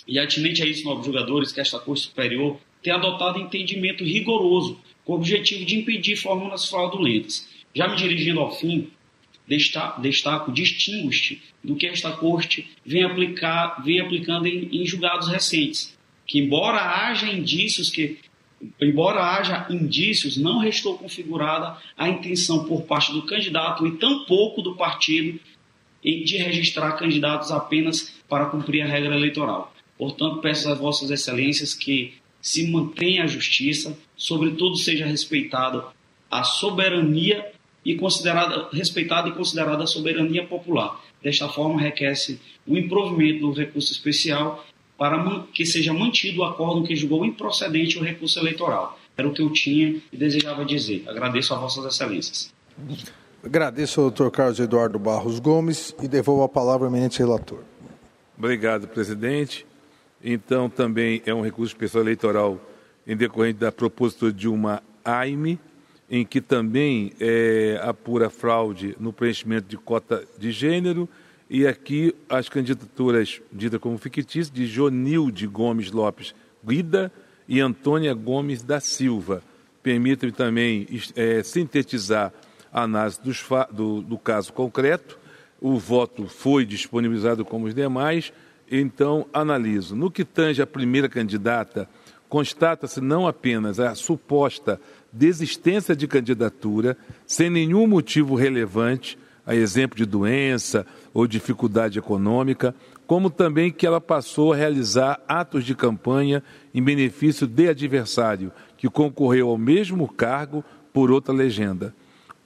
E atinente a isso, novos jogadores, que esta Corte Superior tem adotado entendimento rigoroso com o objetivo de impedir fórmulas fraudulentas. Já me dirigindo ao fim, destaco, destaco distingue do que esta Corte vem, aplicar, vem aplicando em, em julgados recentes, que embora haja indícios que embora haja indícios, não restou configurada a intenção por parte do candidato e tampouco do partido de registrar candidatos apenas para cumprir a regra eleitoral. Portanto, peço às vossas excelências que se mantenha a justiça, sobretudo seja respeitada a soberania e considerada respeitada e considerada a soberania popular. Desta forma, requer-se o improvimento do recurso especial para que seja mantido o acordo que julgou improcedente o recurso eleitoral. Era o que eu tinha e desejava dizer. Agradeço a vossas excelências. Agradeço ao doutor Carlos Eduardo Barros Gomes e devolvo a palavra ao eminente relator. Obrigado, presidente. Então, também é um recurso especial eleitoral em decorrente da propositura de uma AIME, em que também é, apura fraude no preenchimento de cota de gênero, e aqui as candidaturas ditas como fictícias de Jonilde Gomes Lopes Guida e Antônia Gomes da Silva. Permita-me também é, sintetizar a análise do, do caso concreto. O voto foi disponibilizado como os demais, então analiso. No que tange a primeira candidata, constata-se não apenas a suposta desistência de candidatura, sem nenhum motivo relevante, a exemplo de doença ou dificuldade econômica, como também que ela passou a realizar atos de campanha em benefício de adversário, que concorreu ao mesmo cargo por outra legenda.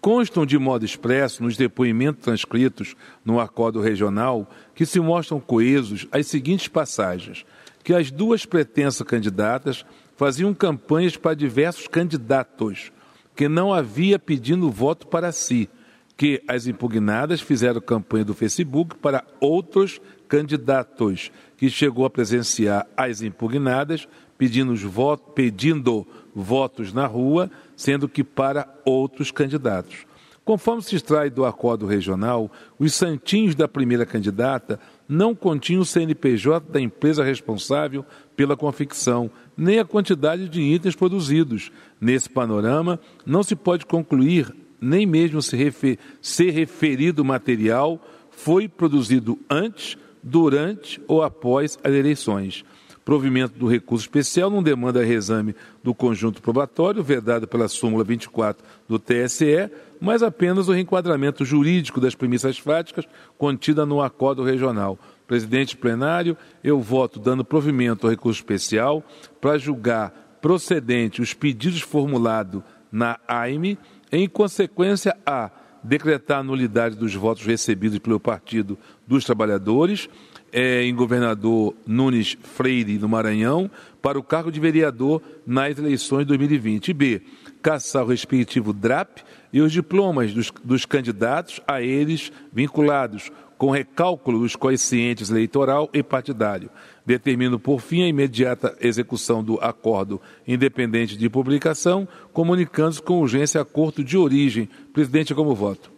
Constam de modo expresso nos depoimentos transcritos no acordo regional que se mostram coesos as seguintes passagens: que as duas pretensas candidatas faziam campanhas para diversos candidatos, que não havia pedindo voto para si, que as impugnadas fizeram campanha do Facebook para outros candidatos, que chegou a presenciar as impugnadas pedindo, voto, pedindo votos na rua, sendo que para outros candidatos. Conforme se extrai do acordo regional, os santinhos da primeira candidata não continham o CNPJ da empresa responsável pela confecção, nem a quantidade de itens produzidos. Nesse panorama, não se pode concluir nem mesmo se refer, ser referido material foi produzido antes, durante ou após as eleições. Provimento do recurso especial não demanda reexame do conjunto probatório, vedado pela súmula 24 do TSE, mas apenas o reenquadramento jurídico das premissas fáticas contida no acordo regional. Presidente plenário, eu voto dando provimento ao recurso especial para julgar procedente os pedidos formulados na AIME em consequência, a decretar a nulidade dos votos recebidos pelo Partido dos Trabalhadores é, em governador Nunes Freire, no Maranhão, para o cargo de vereador nas eleições de 2020. E B. Caçar o respectivo DRAP e os diplomas dos, dos candidatos a eles vinculados, com recálculo dos coeficientes eleitoral e partidário. Determino, por fim, a imediata execução do acordo independente de publicação, comunicando-se com urgência acordo de origem. Presidente, como voto?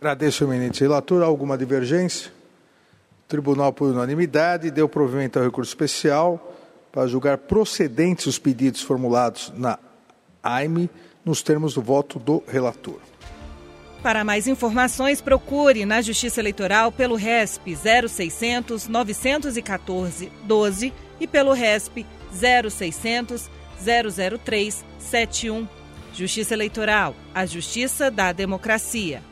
Agradeço, eminente relator. Alguma divergência? Tribunal, por unanimidade, deu provimento ao recurso especial para julgar procedentes os pedidos formulados na AIME nos termos do voto do relator. Para mais informações, procure na Justiça Eleitoral pelo RESP 0600 914 12 e pelo RESP 0600 003 71. Justiça Eleitoral, a justiça da democracia.